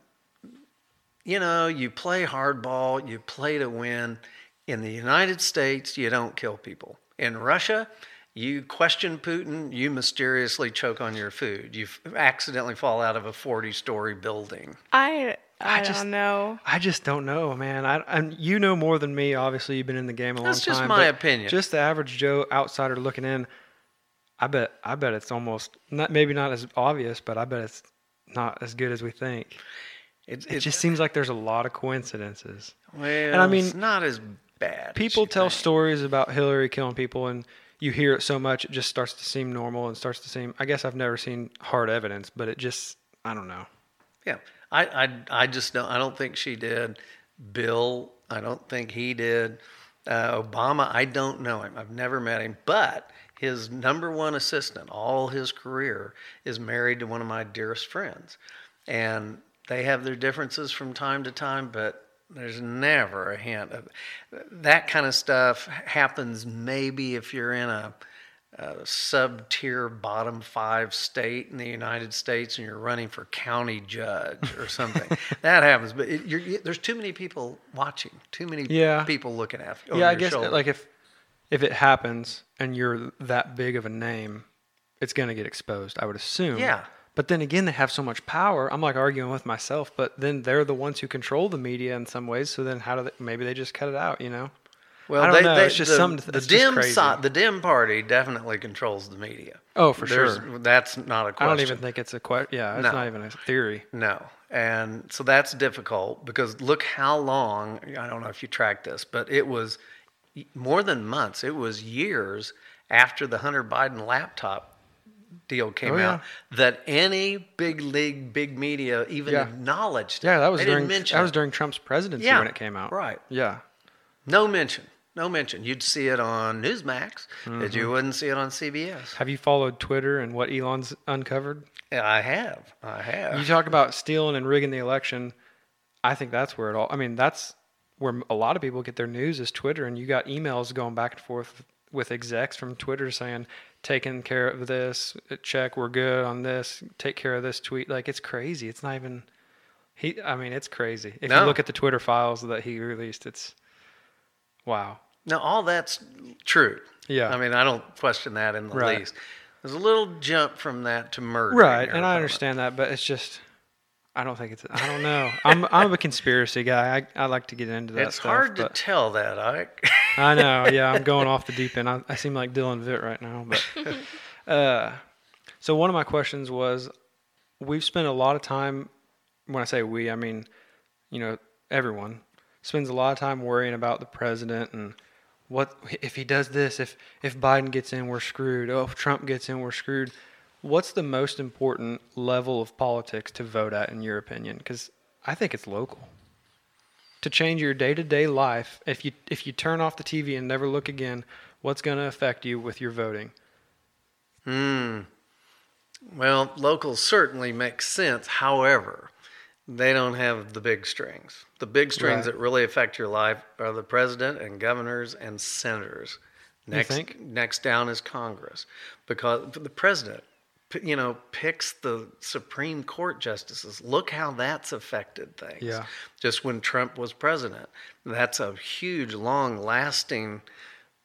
you know, you play hardball, you play to win. In the United States, you don't kill people. In Russia, you question Putin, you mysteriously choke on your food. You accidentally fall out of a 40 story building. I I, I just- don't know. I just don't know, man. I and you know more than me. Obviously, you've been in the game a long time. That's just my opinion. Just the average Joe outsider looking in. I bet I bet it's almost not maybe not as obvious, but I bet it's not as good as we think. It's, It it's just seems like there's a lot of coincidences. well, and I mean, it's not as bad. People tell think. stories about Hillary killing people, and you hear it so much, it just starts to seem normal and starts to seem. I guess I've never seen hard evidence, but it just I don't know. Yeah, I, I, I just don't. I don't think she did. Bill, I don't think he did. Uh, Obama, I don't know him. I've never met him, but his number one assistant, all his career, is married to one of my dearest friends, and they have their differences from time to time, but. There's never a hint of that kind of stuff happens. Maybe if you're in a, a sub tier bottom five state in the United States and you're running for county judge or something. that happens, but it, there's too many people watching, too many Yeah. people looking at you. yeah, I guess shoulder. like if if it happens and you're that big of a name, it's gonna get exposed. I would assume. Yeah. But then again, they have so much power. I'm like arguing with myself, but then they're the ones who control the media in some ways. So then how do they? Maybe they just cut it out. You know? well, I don't they, know, they- it's just the, something the dim side, the dim party definitely controls the media. Oh, for There's- sure. That's not a question. I don't even think it's a question. Yeah, it's No. not even a theory. No. And so that's difficult because look how long, I don't know if you track this, but it was more than months, it was years after the Hunter Biden laptop deal came Oh, yeah. out that any big league, big media even Yeah. acknowledged it. Yeah, that was They during that was during Trump's presidency Yeah, when it came out. right. Yeah. No mention. No mention. You'd see it on Newsmax, but Mm-hmm. you wouldn't see it on CBS. Have you followed Twitter and what Elon's uncovered? Yeah, I have. I have. You talk about stealing and rigging the election. I think that's where it all. I mean, that's where a lot of people get their news is Twitter, and you got emails going back and forth with execs from Twitter saying, "Taking care of this, check, we're good on this. Take care of this tweet." Like it's crazy. It's not even. He. I mean, it's crazy. If No. you look at the Twitter files that he released, it's. Wow. Now, all that's true. Yeah. I mean, I don't question that in the Right. least. There's a little jump from that to murder. Right, and I understand that, but it's just. I don't think it's. I don't know. I'm. I'm a conspiracy guy. I, I like to get into that It's stuff. hard to tell that, Ike. I know. Yeah, I'm going off the deep end. I, I seem like Dylan Vitt right now, but uh, so one of my questions was, we've spent a lot of time. When I say we, I mean, you know, everyone spends a lot of time worrying about the president and what if he does this, if if Biden gets in, we're screwed. Oh, if Trump gets in, we're screwed. What's the most important level of politics to vote at, in your opinion? Because I think it's local to change your day-to-day life if you if you turn off the TV and never look again what's going to affect you with your voting Hmm. Well, local certainly makes sense. However, they don't have the big strings. The big strings Right. that really affect your life are the president and governors and senators. Next, next down is Congress, because the president, you know, picks the Supreme Court justices. Look how that's affected things. Yeah. Just when Trump was president, that's a huge, long-lasting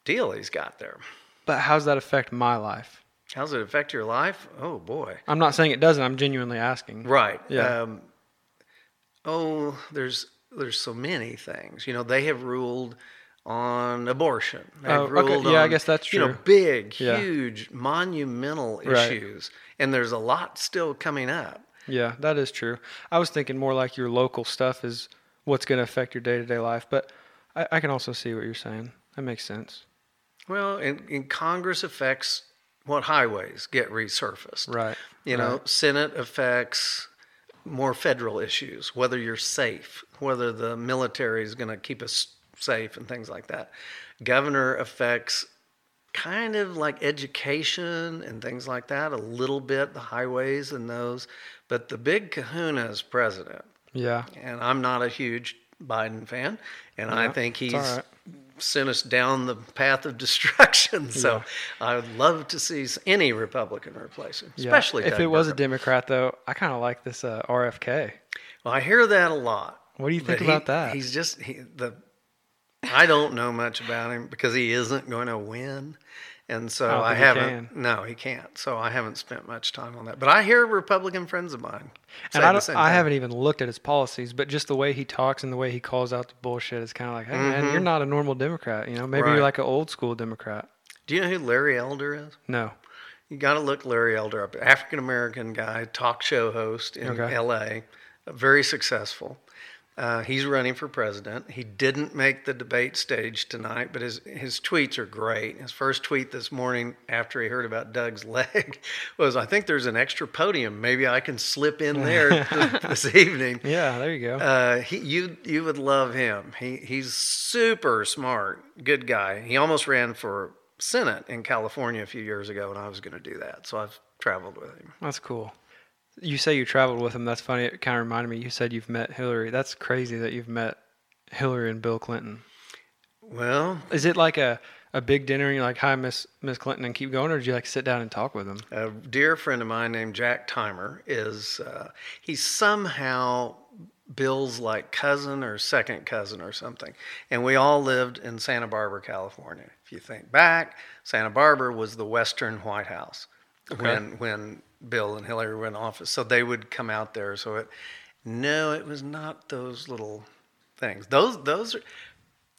deal he's got there. but how does that affect my life How's it affect your life? Oh boy. i'm not saying it doesn't i'm genuinely asking Right. Yeah. Um, oh, there's there's so many things. You know, they have ruled on abortion. Oh, okay. Yeah, I on, guess that's You know, big, Yeah. huge, monumental Right. issues, and there's a lot still coming up. yeah that is true i was thinking more like your local stuff is what's going to affect your day-to-day life but I, I can also see what you're saying that makes sense Well, and, and Congress affects what highways get resurfaced. right You know, right. Senate affects more federal issues, whether you're safe, whether the military is going to keep us safe, and things like that. Governor affects kind of like education and things like that, a little bit, the highways and those. But the big kahuna is president. yeah And I'm not a huge Biden fan, and I think he's right. sent us down the path of destruction. So I would love to see any Republican replace him, Yeah. especially if Doug it was a democrat though i kind of like this uh, rfk Well, I hear that a lot. What do you think about he- that? He's just he, the. I don't know much about him because he isn't going to win, and so I he haven't. can. No, he can't. So I haven't spent much time on that. But I hear Republican friends of mine and I, I haven't even looked at his policies, but just the way he talks and the way he calls out the bullshit is kind of like, hey man, you're not a normal Democrat. You know, maybe Mm-hmm. Right. you're like an old school Democrat. Do you know who Larry Elder is? No, you got to look Larry Elder up. African American guy, talk show host in Okay. L.A., very successful. Uh, he's running for president. He didn't make the debate stage tonight, but his his tweets are great. His first tweet this morning after he heard about Doug's leg was, "I think there's an extra podium. Maybe I can slip in there this evening." Yeah, there you go. Uh, he, you you would love him. He he's super smart, good guy. He almost ran for Senate in California a few years ago, and I was going to do that. So I've traveled with him. That's cool. You say you traveled with him. That's funny. It kind of reminded me. You said you've met Hillary. That's crazy that you've met Hillary and Bill Clinton. Well, Is it like a, a big dinner and you're like, hi, Miss Miss Clinton, and keep going, or did you like sit down and talk with them? a dear friend of mine named Jack Timer is uh, he's somehow Bill's like cousin or second cousin or something. And we all lived in Santa Barbara, California. If you think back, Santa Barbara was the Western White House when when Bill and Hillary were in office. So they would come out there. So it no, it was not those little things. Those those are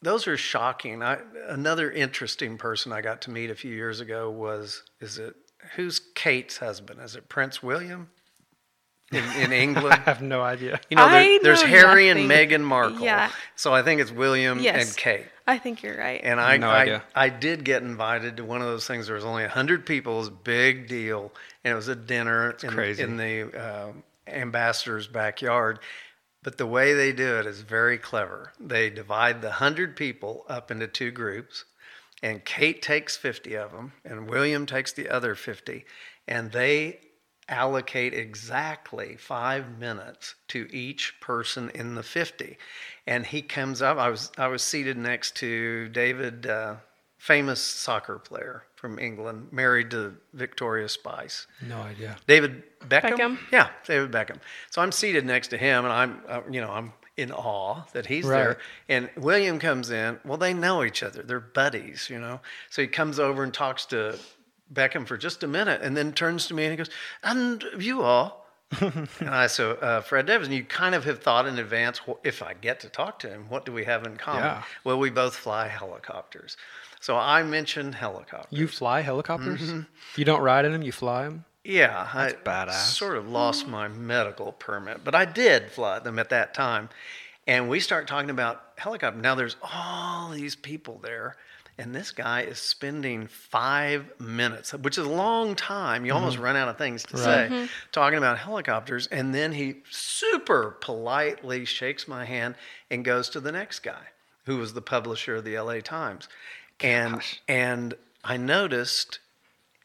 those are shocking. I, another interesting person I got to meet a few years ago was is it who's Kate's husband? Is it Prince William in, in England, I have no idea. You know, there- there's know Harry nothing. and Meghan Markle. Yeah. So I think it's William Yes. and Kate. I think you're right. And I, No I, idea. I did get invited to one of those things. There was only 100 people. It was a big deal. And it was a dinner in, crazy. in the uh, ambassador's backyard. But the way they do it is very clever. They divide the 100 people up into two groups. And Kate takes 50 of them, and William takes the other 50. And they allocate exactly five minutes to each person in the 50 and he comes up i was i was seated next to david uh, famous soccer player from england married to victoria spice. No idea. david beckham, Beckham? yeah david beckham. So i'm seated next to him and i'm uh, you know i'm in awe that he's Right. there and william comes in. Well they know each other. They're buddies you know? So he comes over and talks to Beckham for just a minute and then turns to me and he goes, And you all? and I said, uh, Fred Davis, and you kind of have thought in advance, "Wh- if I get to talk to him, what do we have in common? Yeah. Well, we both fly helicopters. So I mentioned helicopters. You fly helicopters? Mm-hmm. You don't ride in them. You fly them. Yeah, I badass. sort of lost my medical permit, but I did fly them at that time. And we start talking about helicopter. Now there's all these people there, and this guy is spending five minutes, which is a long time. You almost mm-hmm. run out of things to say, mm-hmm. talking about helicopters. And then he super politely shakes my hand and goes to the next guy, who was the publisher of the LA Times. And and I noticed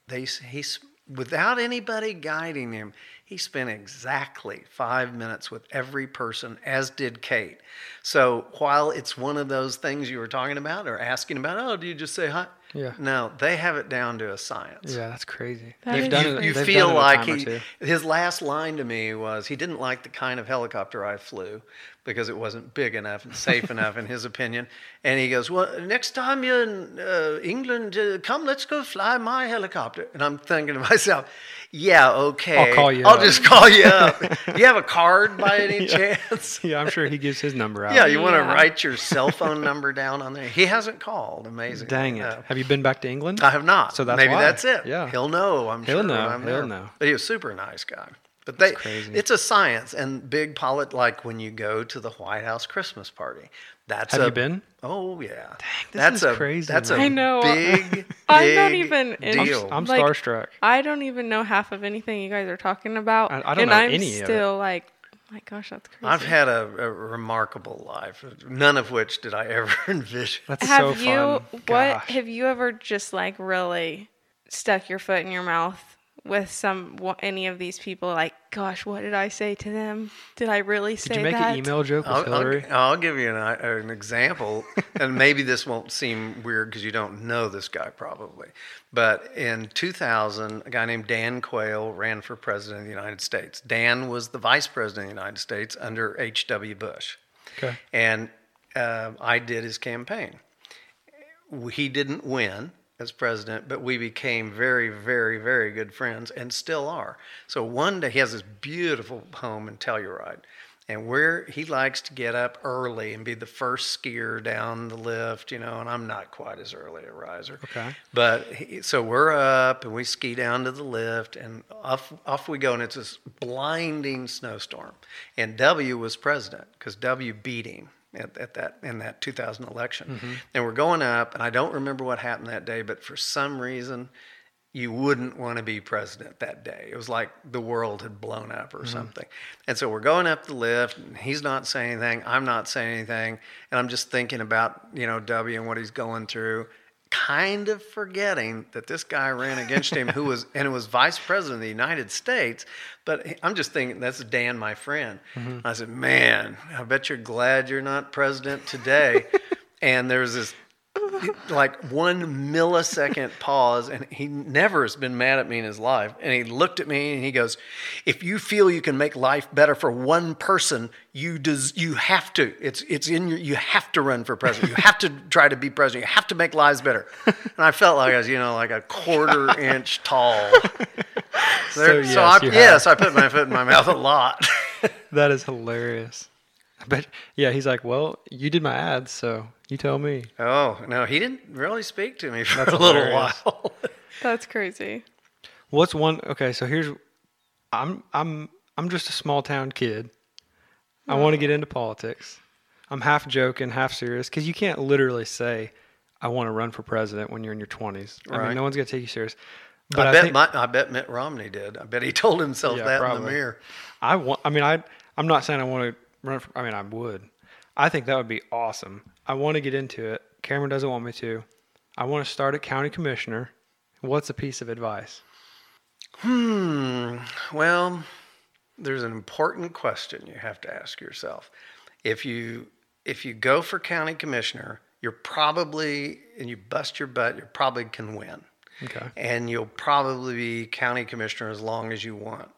they he's without anybody guiding him he spent exactly five minutes with every person as did kate so while it's one of those things you were talking about or asking about oh do you just say hi Yeah. no they have it down to a science Yeah, that's crazy. That they've done you, it. you they've feel done it like he, his last line to me was he didn't like the kind of helicopter I flew because it wasn't big enough and safe enough in his opinion. And he goes, "Well, next time you're in uh, England, uh, come, let's go fly my helicopter." And I'm thinking to myself, "Yeah, okay, I'll call you I'll up." just call you up. you have a card by any chance?" Yeah, I'm sure he gives his number out. Yeah, you want to write your cell phone number down on there. He hasn't called. Amazing. Dang it. Have you been back to England? I have not. So that's maybe why. that's it. Yeah. he'll know. I'm sure. He'll sure. know. when I'm He'll there. know. But he was a super nice guy. But they, it's a science and big polit like when you go to the White House Christmas party. That's Have a, you been? Oh yeah. this that's is a crazy, That's man. a I know. big. I'm not big even in- deal. I'm Like- starstruck. I don't even know half of anything you guys are talking about. I- I don't and know I'm any of it. still like, my gosh, that's crazy. I've had a, a remarkable life, none of which did I ever envision. That's have so you fun. what Gosh. have you ever just like really stuck your foot in your mouth with some wha- any of these people like gosh what did i say to them did i really say Did you make that an email joke with I'll, Hillary? I'll, I'll give you an, an example, and maybe this won't seem weird because you don't know this guy probably. But in 2000, a guy named Dan Quayle ran for president of the United States. Dan was the vice president of the United States under H.W. Bush. Okay. And uh, I did his campaign. He didn't win as president, but we became very, very, very good friends and still are. So one day he has this beautiful home in Telluride. and where he likes to get up early and be the first skier down the lift, you know, and I'm not quite as early a riser. Okay. But he, so we're up and we ski down to the lift and off off we go and it's this blinding snowstorm. And W was president because W beat him at, at that in that 2000 election. Mm-hmm. And we're going up and I don't remember what happened that day, but for some reason you wouldn't want to be president that day. It was like the world had blown up or mm-hmm. something. And so we're going up the lift, and he's not saying anything. I'm not saying anything. And I'm just thinking about, you know, W and what he's going through, kind of forgetting that this guy ran against him who was, and it was vice president of the United States. But I'm just thinking, that's Dan, my friend. Mm-hmm. I said, man, I bet you're glad you're not president today. and there's this like one millisecond pause and he never has been mad at me in his life. And he looked at me and he goes if you feel you can make life better for one person you does you have to. It's it's in your you have to run for president. You have to try to be president. You have to make lives better. And i felt like i was you know like a quarter inch tall. There- yes, so I, yes i put my foot in my mouth a lot. That is hilarious. But yeah, he's like, well, you did my ads, so you tell me. oh no he didn't really speak to me for That's a little hilarious. while That's crazy. What's one? Okay, so here's, I'm I'm I'm just a small town kid. I want to hmm. get into politics. I'm half joking, half serious, because you can't literally say, "I want to run for president" when you're in your 20s. I mean, no one's gonna take you serious. But I, I, bet think my, I bet Mitt Romney did. I bet he told himself Yeah, that in the mirror. I want. I mean, I I'm not saying I want to run. For, I mean, I would. I think that would be awesome. I want to get into it. Cameron doesn't want me to. I want to start at county commissioner. What's a piece of advice? Hmm. Well, there's an important question you have to ask yourself. If you if you go for county commissioner, you're probably and you bust your butt, you probably can win. Okay. And you'll probably be county commissioner as long as you want.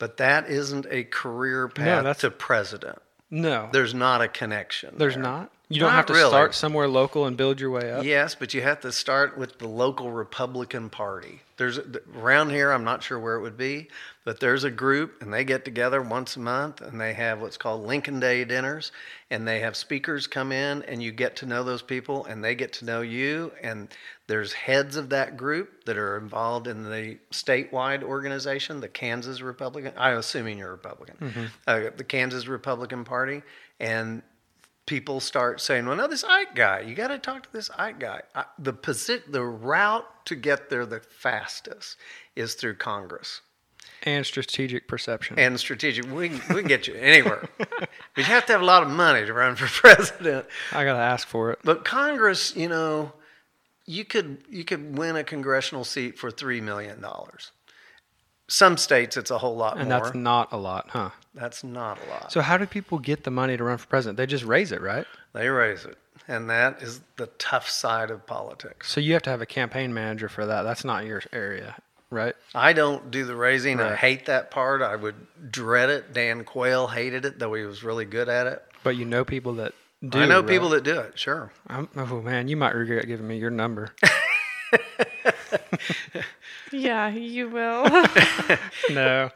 But that isn't a career path that's- to president. No, There's not a connection. there's there. not. You don't Not have to really. start somewhere local and build your way up. Yes, but you have to start with the local Republican Party. There's around here, I'm not sure where it would be, but there's a group and they get together once a month and they have what's called Lincoln Day dinners and they have speakers come in and you get to know those people and they get to know you and there's heads of that group that are involved in the statewide organization, the Kansas Republican. I'm assuming you're a Republican, uh, the Kansas Republican Party, and people start saying, "Well, no, this Ike guy, you got to talk to this Ike guy." I, the posi- the route to get there the fastest is through Congress And strategic perception. and strategic. We can, we can get you anywhere, but you have to have a lot of money to run for president. I gotta ask for it. But Congress, you know, you could you could win a congressional seat for three million dollars. Some states, it's a whole lot And more. that's not a lot, huh? that's not a lot. So how do people get the money to run for president? They just raise it, right? they raise it, and that is the tough side of politics. So you have to have a campaign manager for that. That's not your area, right? I don't do the raising. I hate that part. I would dread it. Dan Quayle hated it, though he was really good at it. But you know people that do. I know right? people that do it. Sure. I'm, oh man, you might regret giving me your number. Yeah, you will. no.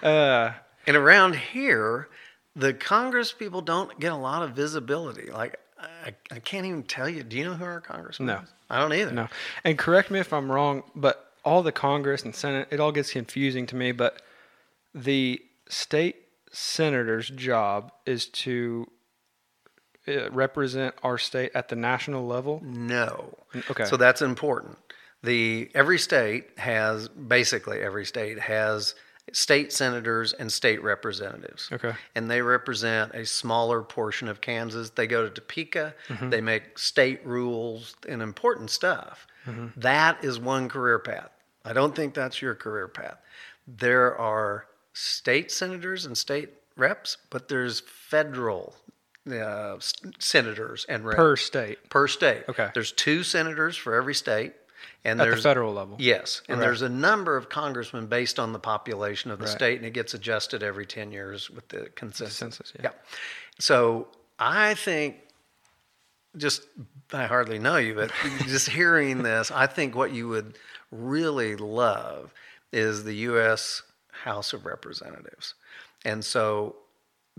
Uh, And around here, the Congress people don't get a lot of visibility. Like I, I can't even tell you. Do you know who our congressman No. is? I don't either. no. And correct me if I'm wrong, but all the Congress and Senate, it all gets confusing to me. But the state senator's job is to represent our state at the national level. No. Okay. So that's important. The every state has basically every state has state senators and state representatives. Okay. And they represent a smaller portion of Kansas. They go to Topeka, Mm-hmm. they make state rules and important stuff. Mm-hmm. That is one career path. I don't think that's your career path. There are state senators and state reps, but there's federal uh, senators and reps Per state per state. Okay. There's two senators for every state, and at there's the federal level. yes, and Right. there's a number of congressmen based on the population of the Right. state, and it gets adjusted every ten years with the consensus. census, yeah. yeah. So I think just I hardly know you, but just hearing this, I think what you would really love is the U.S. House of Representatives, and so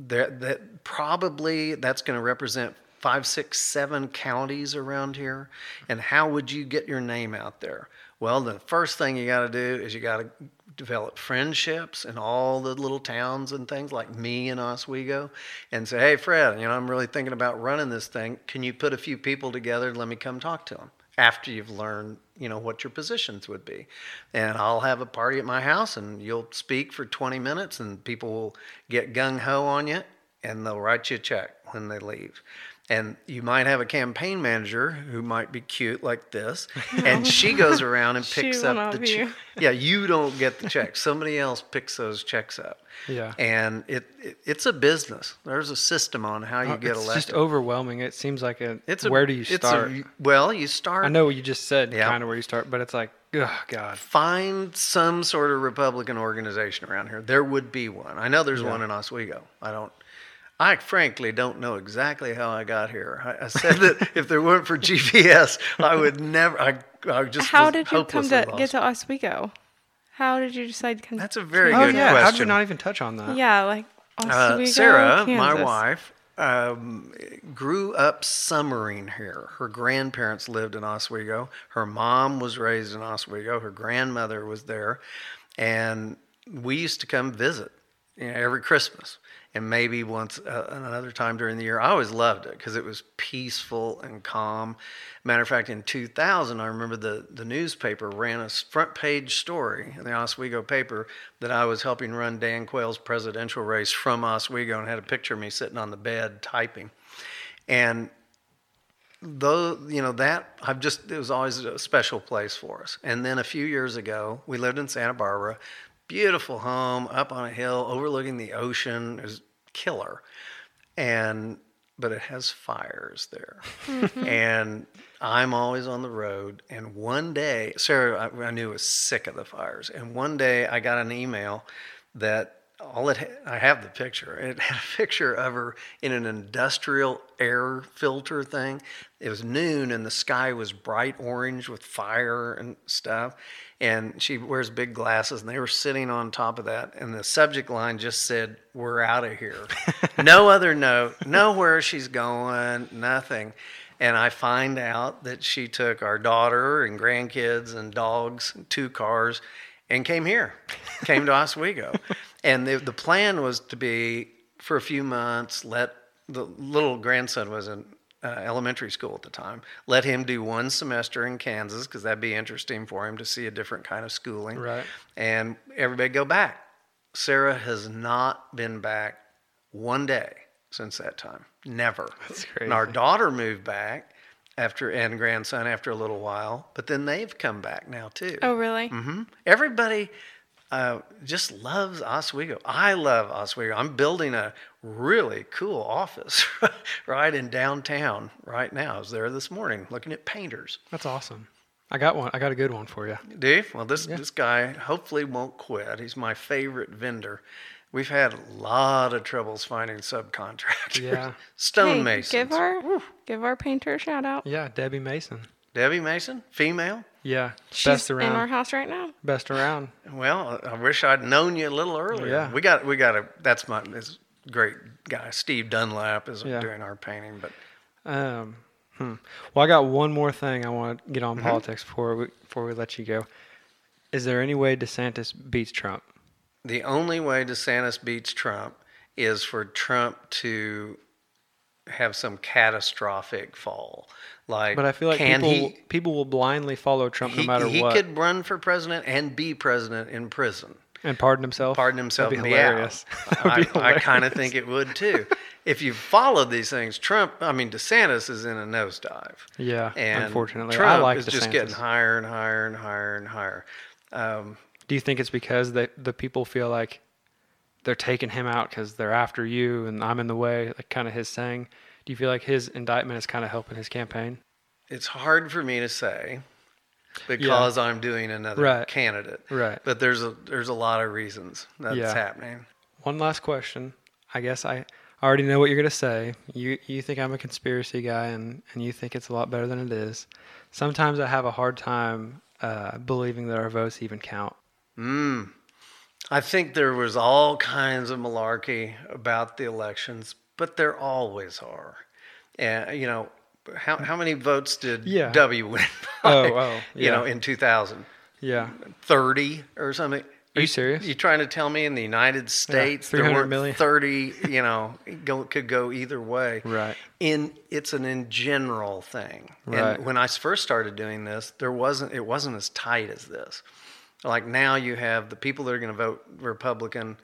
that that probably that's going to represent five, six, seven counties around here. And how would you get your name out there? Well, the first thing you got to do is you got to develop friendships in all the little towns and things like me in Oswego and say, hey, Fred, you know, I'm really thinking about running this thing. Can you put a few people together and let me come talk to them? After you've learned, you know, what your positions would be. And I'll have a party at my house and you'll speak for 20 minutes and people will get gung ho on you and they'll write you a check when they leave. And you might have a campaign manager who might be cute like this, and she goes around and picks up the be check. Yeah, you don't get the check. Somebody else picks those checks up. Yeah. And it, it it's a business. There's a system on how you Uh, get it's elected. just overwhelming. It seems like a. it's a, where do you it's a- start? well, you start. I know what you just said, Yeah. kind of where you start, but it's like, oh God. Find some sort of Republican organization around here. There would be one. I know there's one in Oswego. I don't. I frankly don't know exactly how I got here. I, I said that if there weren't for GPS, I would never. I, I just. How was did you come hopelessly to get to Oswego? How did you decide to come? That's a very Oh good yeah, how did we question. not even touch on that? yeah, like Oswego, Uh, Sarah, my wife, um, grew up summering here. Her grandparents lived in Oswego. Her mom was raised in Oswego. Her grandmother was there, and we used to come visit you know, every Christmas and maybe once uh, another time during the year. I always loved it because it was peaceful and calm. Matter of fact, in 2000, I remember the, the newspaper ran a front page story in the Oswego paper that I was helping run Dan Quayle's presidential race from Oswego and had a picture of me sitting on the bed typing. And though you know that I've just it was always a special place for us. And then a few years ago, we lived in Santa Barbara, beautiful home up on a hill overlooking the ocean. It was killer, and but it has fires there, mm-hmm. and I'm always on the road. And one day, Sarah, I, I knew was sick of the fires, and one day I got an email that all it ha- I have the picture. It had a picture of her in an industrial air filter thing. It was noon and the sky was bright orange with fire and stuff. And she wears big glasses and they were sitting on top of that. And the subject line just said, We're out of here. no other note, nowhere she's going, nothing. And I find out that she took our daughter and grandkids and dogs, and two cars, and came here, came to Oswego. And the, the plan was to be for a few months, let the little grandson was in uh, elementary school at the time, let him do one semester in Kansas because that'd be interesting for him to see a different kind of schooling. Right. And everybody go back. Sarah has not been back one day since that time. Never. That's And our daughter moved back after and grandson after a little while, but then they've come back now too. Oh, really? Mm-hmm. Everybody uh, just loves Oswego. I love Oswego. I'm building a really cool office right in downtown right now. I was there this morning looking at painters. That's awesome. I got one. I got a good one for you. Dave, well, this this guy hopefully won't quit. He's my favorite vendor. We've had a lot of troubles finding subcontractors. Yeah. Stonemasons. Hey, give our give our painter a shout out. Yeah, Debbie Mason. Debbie Mason, female. Yeah, She's best in our house right now. Best around. Well, I wish I'd known you a little earlier. Yeah. We got we got a that's my this great guy Steve Dunlap is Yeah. doing our painting, but Um, hmm. Well, I got one more thing I want to get Mm-hmm. on politics before we before we let you go. Is there any way DeSantis beats Trump? the only way DeSantis beats Trump is for Trump to have some catastrophic fall. Like, But I feel like can people he, people will blindly follow Trump he, no matter he what He could run for president and be president in prison. And pardon himself. pardon himself That'd be hilarious. I, I kind of think it would too. if you followed these things, Trump, I mean, DeSantis is in a nosedive. Yeah, And unfortunately, Trump I like is DeSantis. just getting higher and higher and higher and higher. Um, Do you think it's because the the people feel like they're taking him out because they're after you and I'm in the way, like kind of his saying? Do you feel like his indictment is kind of helping his campaign? it's hard for me to say because I'm doing another Right. candidate. Right. But there's a there's a lot of reasons that's Yeah. happening. One last question. I guess I already know what you're gonna say. You you think I'm a conspiracy guy and and you think it's a lot better than it is. Sometimes I have a hard time uh, believing that our votes even count. Mm. I think there was all kinds of malarkey about the elections, but there always are. And you know, how how many votes did Yeah. W win? Oh, by, oh, you yeah. know, in 2000, Yeah. 30 or something. Are you serious? You trying to tell me in the United States there weren't million. 30, you know, go, could go either way. Right. In it's an in general thing. Right. And when I first started doing this, there wasn't it wasn't as tight as this. Like now you have the people that are going to vote Republican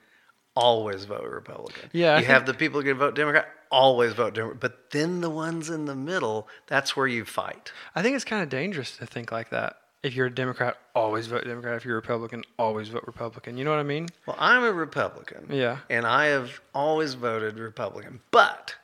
always vote Republican. Yeah, I You have the people going to vote Democrat always vote Democrat. But then the ones in the middle, that's where you fight. I think it's kind of dangerous to think like that. If you're a Democrat, always vote Democrat. If you're a Republican, always vote Republican. You know what I mean? Well, I'm a Republican. Yeah. And I have always voted Republican. But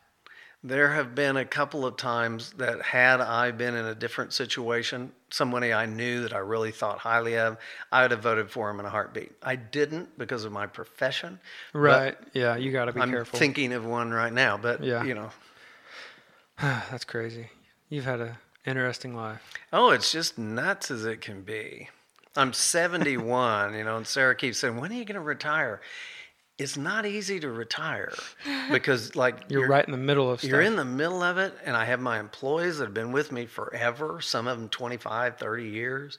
there have been a couple of times that had I been in a different situation, somebody I knew that I really thought highly of, I would have voted for him in a heartbeat. I didn't because of my profession. Right. yeah. You got to be I'm careful. thinking of one right now, but Yeah. you know, That's crazy. You've had a interesting life. oh, it's just nuts as it can be. I'm 71, you know, and Sarah keeps saying, "When are you going to retire?" It's not easy to retire because, like, You're, right in the middle of stuff. You're in the middle of it, and I have my employees that have been with me forever, some of them 25, 30 years.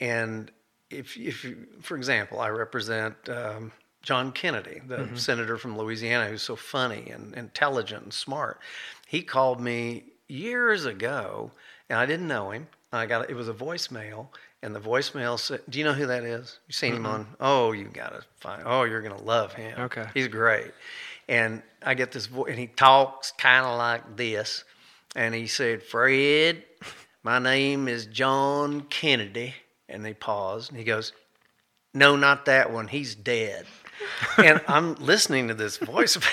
And if, if you, for example, I represent um, John Kennedy, the senator from Louisiana who's so funny and intelligent and smart. He called me years ago, and I didn't know him. I got it was a voicemail, and the voicemail said, "Do you know who that is? You seen him on? Oh, you gotta find. Oh, you're gonna love him. Okay. he's great." And I get this voice, and he talks kind of like this, and he said, "Fred, my name is John Kennedy." And they paused, and he goes, "No, not that one. He's dead." and I'm listening to this voicemail.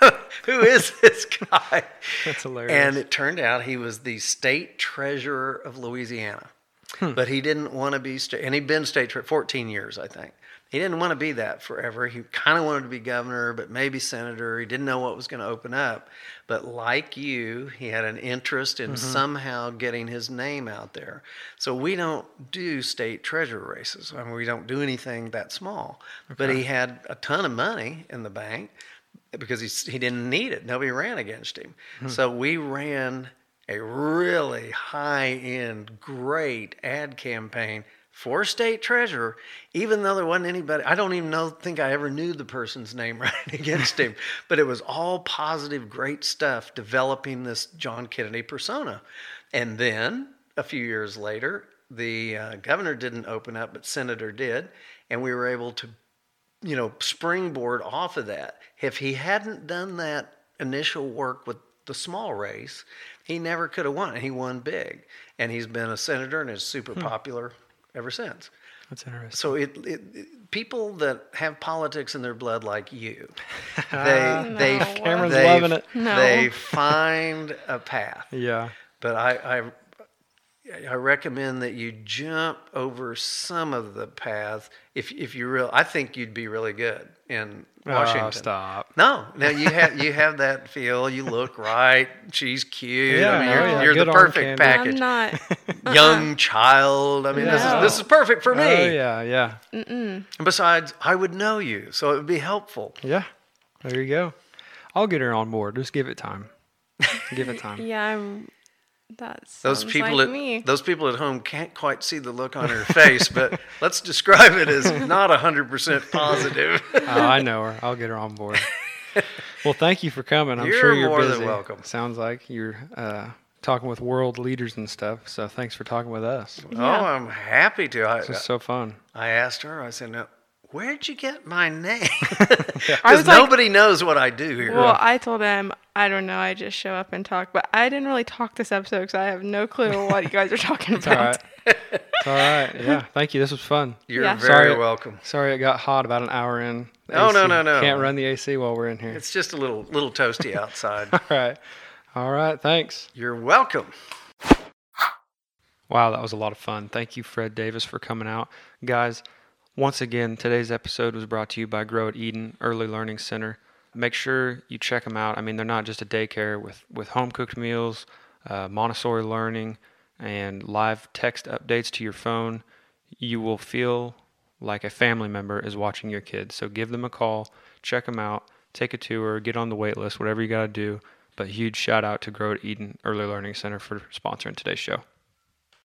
Who is this guy? That's hilarious. And it turned out he was the state treasurer of Louisiana. Hmm. But he didn't want to be state, and he'd been state treasurer 14 years, I think. He didn't want to be that forever. He kind of wanted to be governor, but maybe senator. He didn't know what was going to open up. But like you, he had an interest Mm-hmm. in somehow getting his name out there. So we don't do state treasurer races. I mean, we don't do anything that small. But he had a ton of money in the bank because he, he didn't need it. Nobody ran against him. So we ran a really high end, great ad campaign for state treasurer, even though there wasn't anybody. I don't even know, think I ever knew the person's name right against him, but it was all positive, great stuff developing this John Kennedy persona. And then a few years later, the uh, governor didn't open up, but senator did, and we were able to you know, springboard off of that. If he hadn't done that initial work with the small race, he never could have won. And he won big. And he's been a senator and is super hmm. popular ever since. That's interesting. So it, it, it- people that have politics in their blood like you, they they ah, No. Cameron's they, loving it. No. They find a path. Yeah. But I, I I recommend that you jump over some of the path if if you real I think you'd be really good in oh, Washington. Oh, stop. No, no, you have you have that feel. You look right. She's cute. Yeah, I mean, oh, you're, yeah, you're the perfect candy. package. I'm not. Young child. I mean, this is this is perfect for me. Oh yeah, yeah, And besides, I would know you, so it would be helpful. yeah. There you go. I'll get her on board. Just give it time. Give it time. Yeah, I'm. That's Those people like at me. those people at home can't quite see the look on her face, but let's describe it as not hundred percent positive. Oh, I know her. I'll get her on board. Well, thank you for coming. I'm You're sure you're more than welcome. Sounds like you're uh, talking with world leaders and stuff. So thanks for talking with us. Oh, I'm happy to. I, This is so fun. I asked her. I said, "Now, where'd you get my name?" Because was like- nobody knows what I do here. Well, I told him I don't know. I just show up and talk, but I didn't really talk this episode because I have no clue what you guys are talking It's about. right. It's all right. Yeah. Thank you. This was fun. You're Yeah. very Sorry. welcome. Sorry it got hot about an hour in. The No, no, no, no. Can't run the AC while we're in here. It's just a little little toasty outside. all right. All right. Thanks. You're welcome. Wow, that was a lot of fun. Thank you, Fred Davis, for coming out. Guys, once again, today's episode was brought to you by Grow at Eden Early Learning Center. Make sure you check them out. I mean, they're not just a daycare with, with home cooked meals, uh, Montessori learning, and live text updates to your phone. You will feel like a family member is watching your kids. So give them a call, check them out, take a tour, get on the wait list, whatever you got to do. But huge shout out to Grow at Eden Early Learning Center for sponsoring today's show.